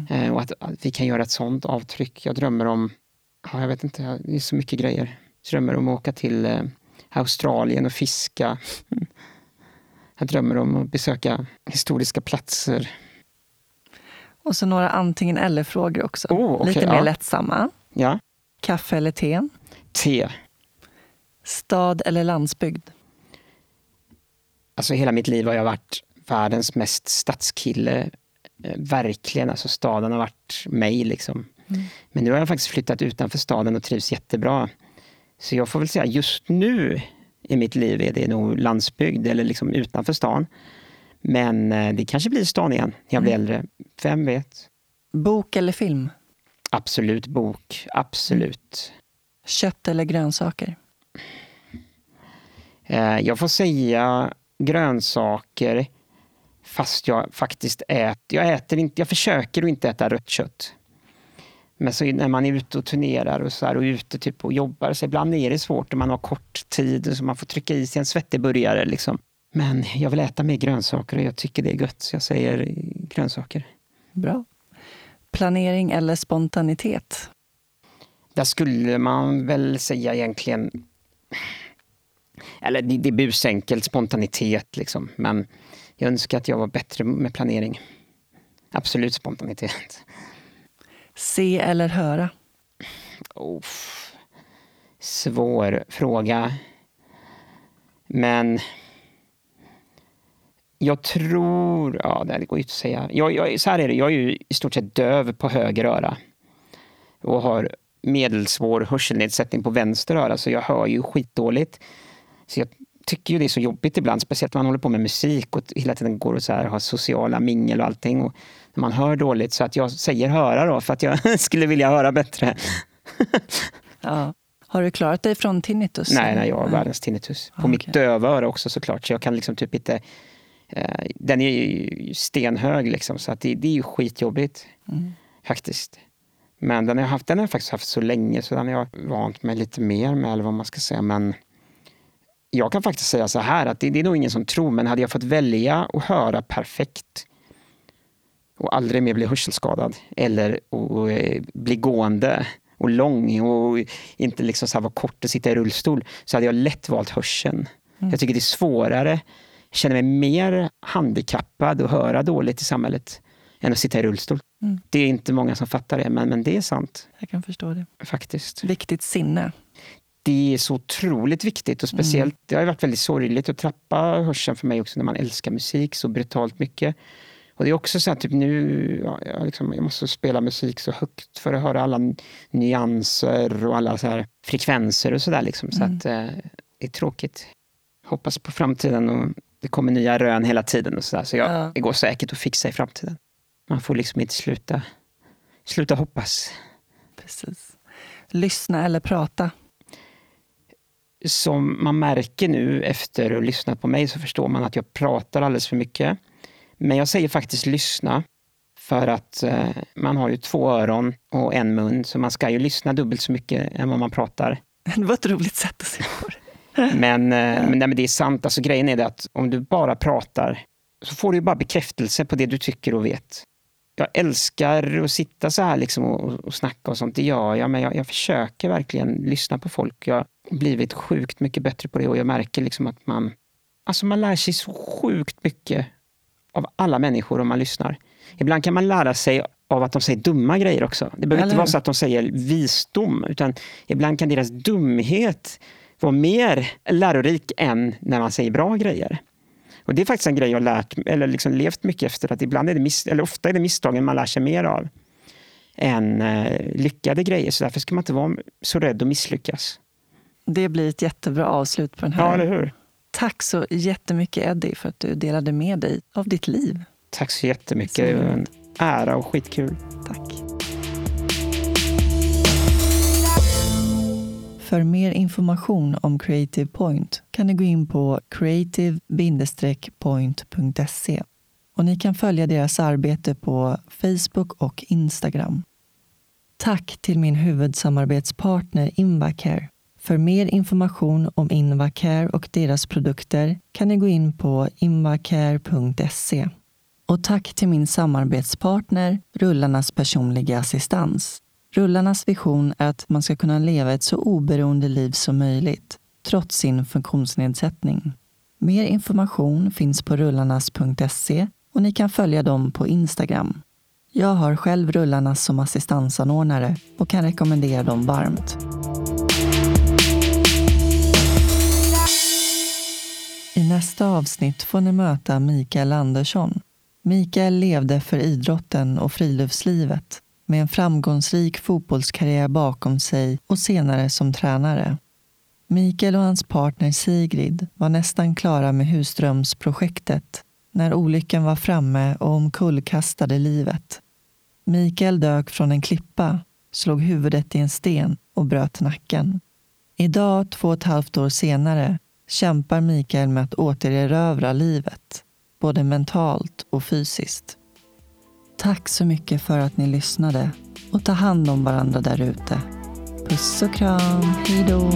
Speaker 2: Mm. Och att, att, vi kan göra ett sånt avtryck. Jag drömmer om, ja, jag vet inte, det är så mycket grejer. Jag drömmer om att åka till eh, Australien och fiska. Jag drömmer om att besöka historiska platser.
Speaker 1: Och så några antingen eller-frågor också.
Speaker 2: Oh, okay,
Speaker 1: Lite
Speaker 2: ja.
Speaker 1: mer lättsamma.
Speaker 2: Ja.
Speaker 1: Kaffe eller te?
Speaker 2: Te.
Speaker 1: Stad eller landsbygd?
Speaker 2: Alltså hela mitt liv har jag varit världens mest stadskille Eh, verkligen, alltså staden har varit mig. Liksom. Mm. Men nu har jag faktiskt flyttat utanför staden och trivs jättebra. Så jag får väl säga just nu i mitt liv är det nog landsbygd eller liksom utanför stan. Men eh, det kanske blir stan igen när jag blir mm. äldre. Vem vet?
Speaker 1: Bok eller film?
Speaker 2: Absolut bok. Absolut.
Speaker 1: Kött eller grönsaker?
Speaker 2: Eh, jag får säga grönsaker. Fast jag faktiskt äter, jag äter inte, jag försöker att inte äta rött kött. Men så när man är ute och turnerar och, så här, och ute typ och jobbar, så ibland är det svårt om man har kort tid så man får trycka i sig en svettig burgare. Liksom. Men jag vill äta mer grönsaker och jag tycker det är gött, så jag säger grönsaker.
Speaker 1: Bra. Planering eller spontanitet?
Speaker 2: Där skulle man väl säga egentligen... Eller det, det är busenkelt, spontanitet liksom. Men jag önskar att jag var bättre med planering. Absolut spontanitet.
Speaker 1: Se eller höra?
Speaker 2: Oh, svår fråga. Men jag tror... Ja, det går ju inte att säga. Jag, jag, så här är det, jag är ju i stort sett döv på höger öra. Och har medelsvår hörselnedsättning på vänster öra, så jag hör ju skitdåligt. Så jag tycker ju det är så jobbigt ibland, speciellt när man håller på med musik och hela tiden går och så här, har sociala mingel och allting. Och när man hör dåligt, så att jag säger höra då, för att jag skulle vilja höra bättre.
Speaker 1: ja. Har du klarat dig från tinnitus?
Speaker 2: Nej, nej jag har världens tinnitus. På okay. mitt döva öra också såklart, så jag kan liksom typ inte... Eh, den är ju stenhög liksom, så att det, det är ju skitjobbigt. Mm. Faktiskt. Men den har, jag haft, den har jag faktiskt haft så länge, så den har jag vant mig lite mer med, eller vad man ska säga. Men jag kan faktiskt säga så här, att det, det är nog ingen som tror, men hade jag fått välja att höra perfekt och aldrig mer bli hörselskadad eller och, eh, bli gående och lång och inte liksom så vara kort och sitta i rullstol så hade jag lätt valt hörseln. Mm. Jag tycker det är svårare, känner mig mer handikappad och höra dåligt i samhället än att sitta i rullstol. Mm. Det är inte många som fattar det, men, men det är sant.
Speaker 1: Jag kan förstå det.
Speaker 2: Faktiskt.
Speaker 1: Viktigt sinne.
Speaker 2: Det är så otroligt viktigt och speciellt, mm. det har varit väldigt sorgligt att trappa hörseln för mig också när man älskar musik så brutalt mycket. Och det är också så att typ nu, ja, jag, liksom, jag måste spela musik så högt för att höra alla nyanser och alla så här frekvenser och sådär. Liksom. Så mm. att eh, det är tråkigt. Hoppas på framtiden och det kommer nya rön hela tiden och så där. Så jag, ja. det går säkert att fixa i framtiden. Man får liksom inte sluta, sluta hoppas.
Speaker 1: Precis. Lyssna eller prata.
Speaker 2: Som man märker nu efter att ha lyssnat på mig så förstår man att jag pratar alldeles för mycket. Men jag säger faktiskt lyssna. För att eh, man har ju två öron och en mun, så man ska ju lyssna dubbelt så mycket än vad man pratar.
Speaker 1: Det var ett roligt sätt att se på det.
Speaker 2: Men, eh, men, nej, men det är sant. Alltså, grejen är det att om du bara pratar så får du bara bekräftelse på det du tycker och vet. Jag älskar att sitta så här liksom och, och snacka och sånt, det gör jag, men jag, jag försöker verkligen lyssna på folk. Jag har blivit sjukt mycket bättre på det och jag märker liksom att man, alltså man lär sig så sjukt mycket av alla människor om man lyssnar. Ibland kan man lära sig av att de säger dumma grejer också. Det behöver Eller? inte vara så att de säger visdom, utan ibland kan deras dumhet vara mer lärorik än när man säger bra grejer. Och Det är faktiskt en grej jag lärt, eller liksom levt mycket efter, att ibland är det miss, eller ofta är det misstagen man lär sig mer av än eh, lyckade grejer. Så därför ska man inte vara så rädd att misslyckas.
Speaker 1: Det blir ett jättebra avslut på den här
Speaker 2: ja, eller hur?
Speaker 1: Tack så jättemycket Eddie för att du delade med dig av ditt liv.
Speaker 2: Tack så jättemycket. Det var en ära och skitkul.
Speaker 1: Tack. För mer information om Creative Point kan ni gå in på creative-point.se och ni kan följa deras arbete på Facebook och Instagram. Tack till min huvudsamarbetspartner Invacare för mer information om Invacare och deras produkter kan ni gå in på invacare.se. Och tack till min samarbetspartner Rullarnas personliga assistans. Rullarnas vision är att man ska kunna leva ett så oberoende liv som möjligt, trots sin funktionsnedsättning. Mer information finns på rullarnas.se och ni kan följa dem på Instagram. Jag har själv Rullarnas som assistansanordnare och kan rekommendera dem varmt. I nästa avsnitt får ni möta Mikael Andersson. Mikael levde för idrotten och friluftslivet med en framgångsrik fotbollskarriär bakom sig och senare som tränare. Mikael och hans partner Sigrid var nästan klara med husdrömsprojektet när olyckan var framme och omkullkastade livet. Mikael dök från en klippa, slog huvudet i en sten och bröt nacken. Idag, två och ett halvt år senare, kämpar Mikael med att återerövra livet, både mentalt och fysiskt. Tack så mycket för att ni lyssnade och ta hand om varandra där ute. Puss och kram, hejdå!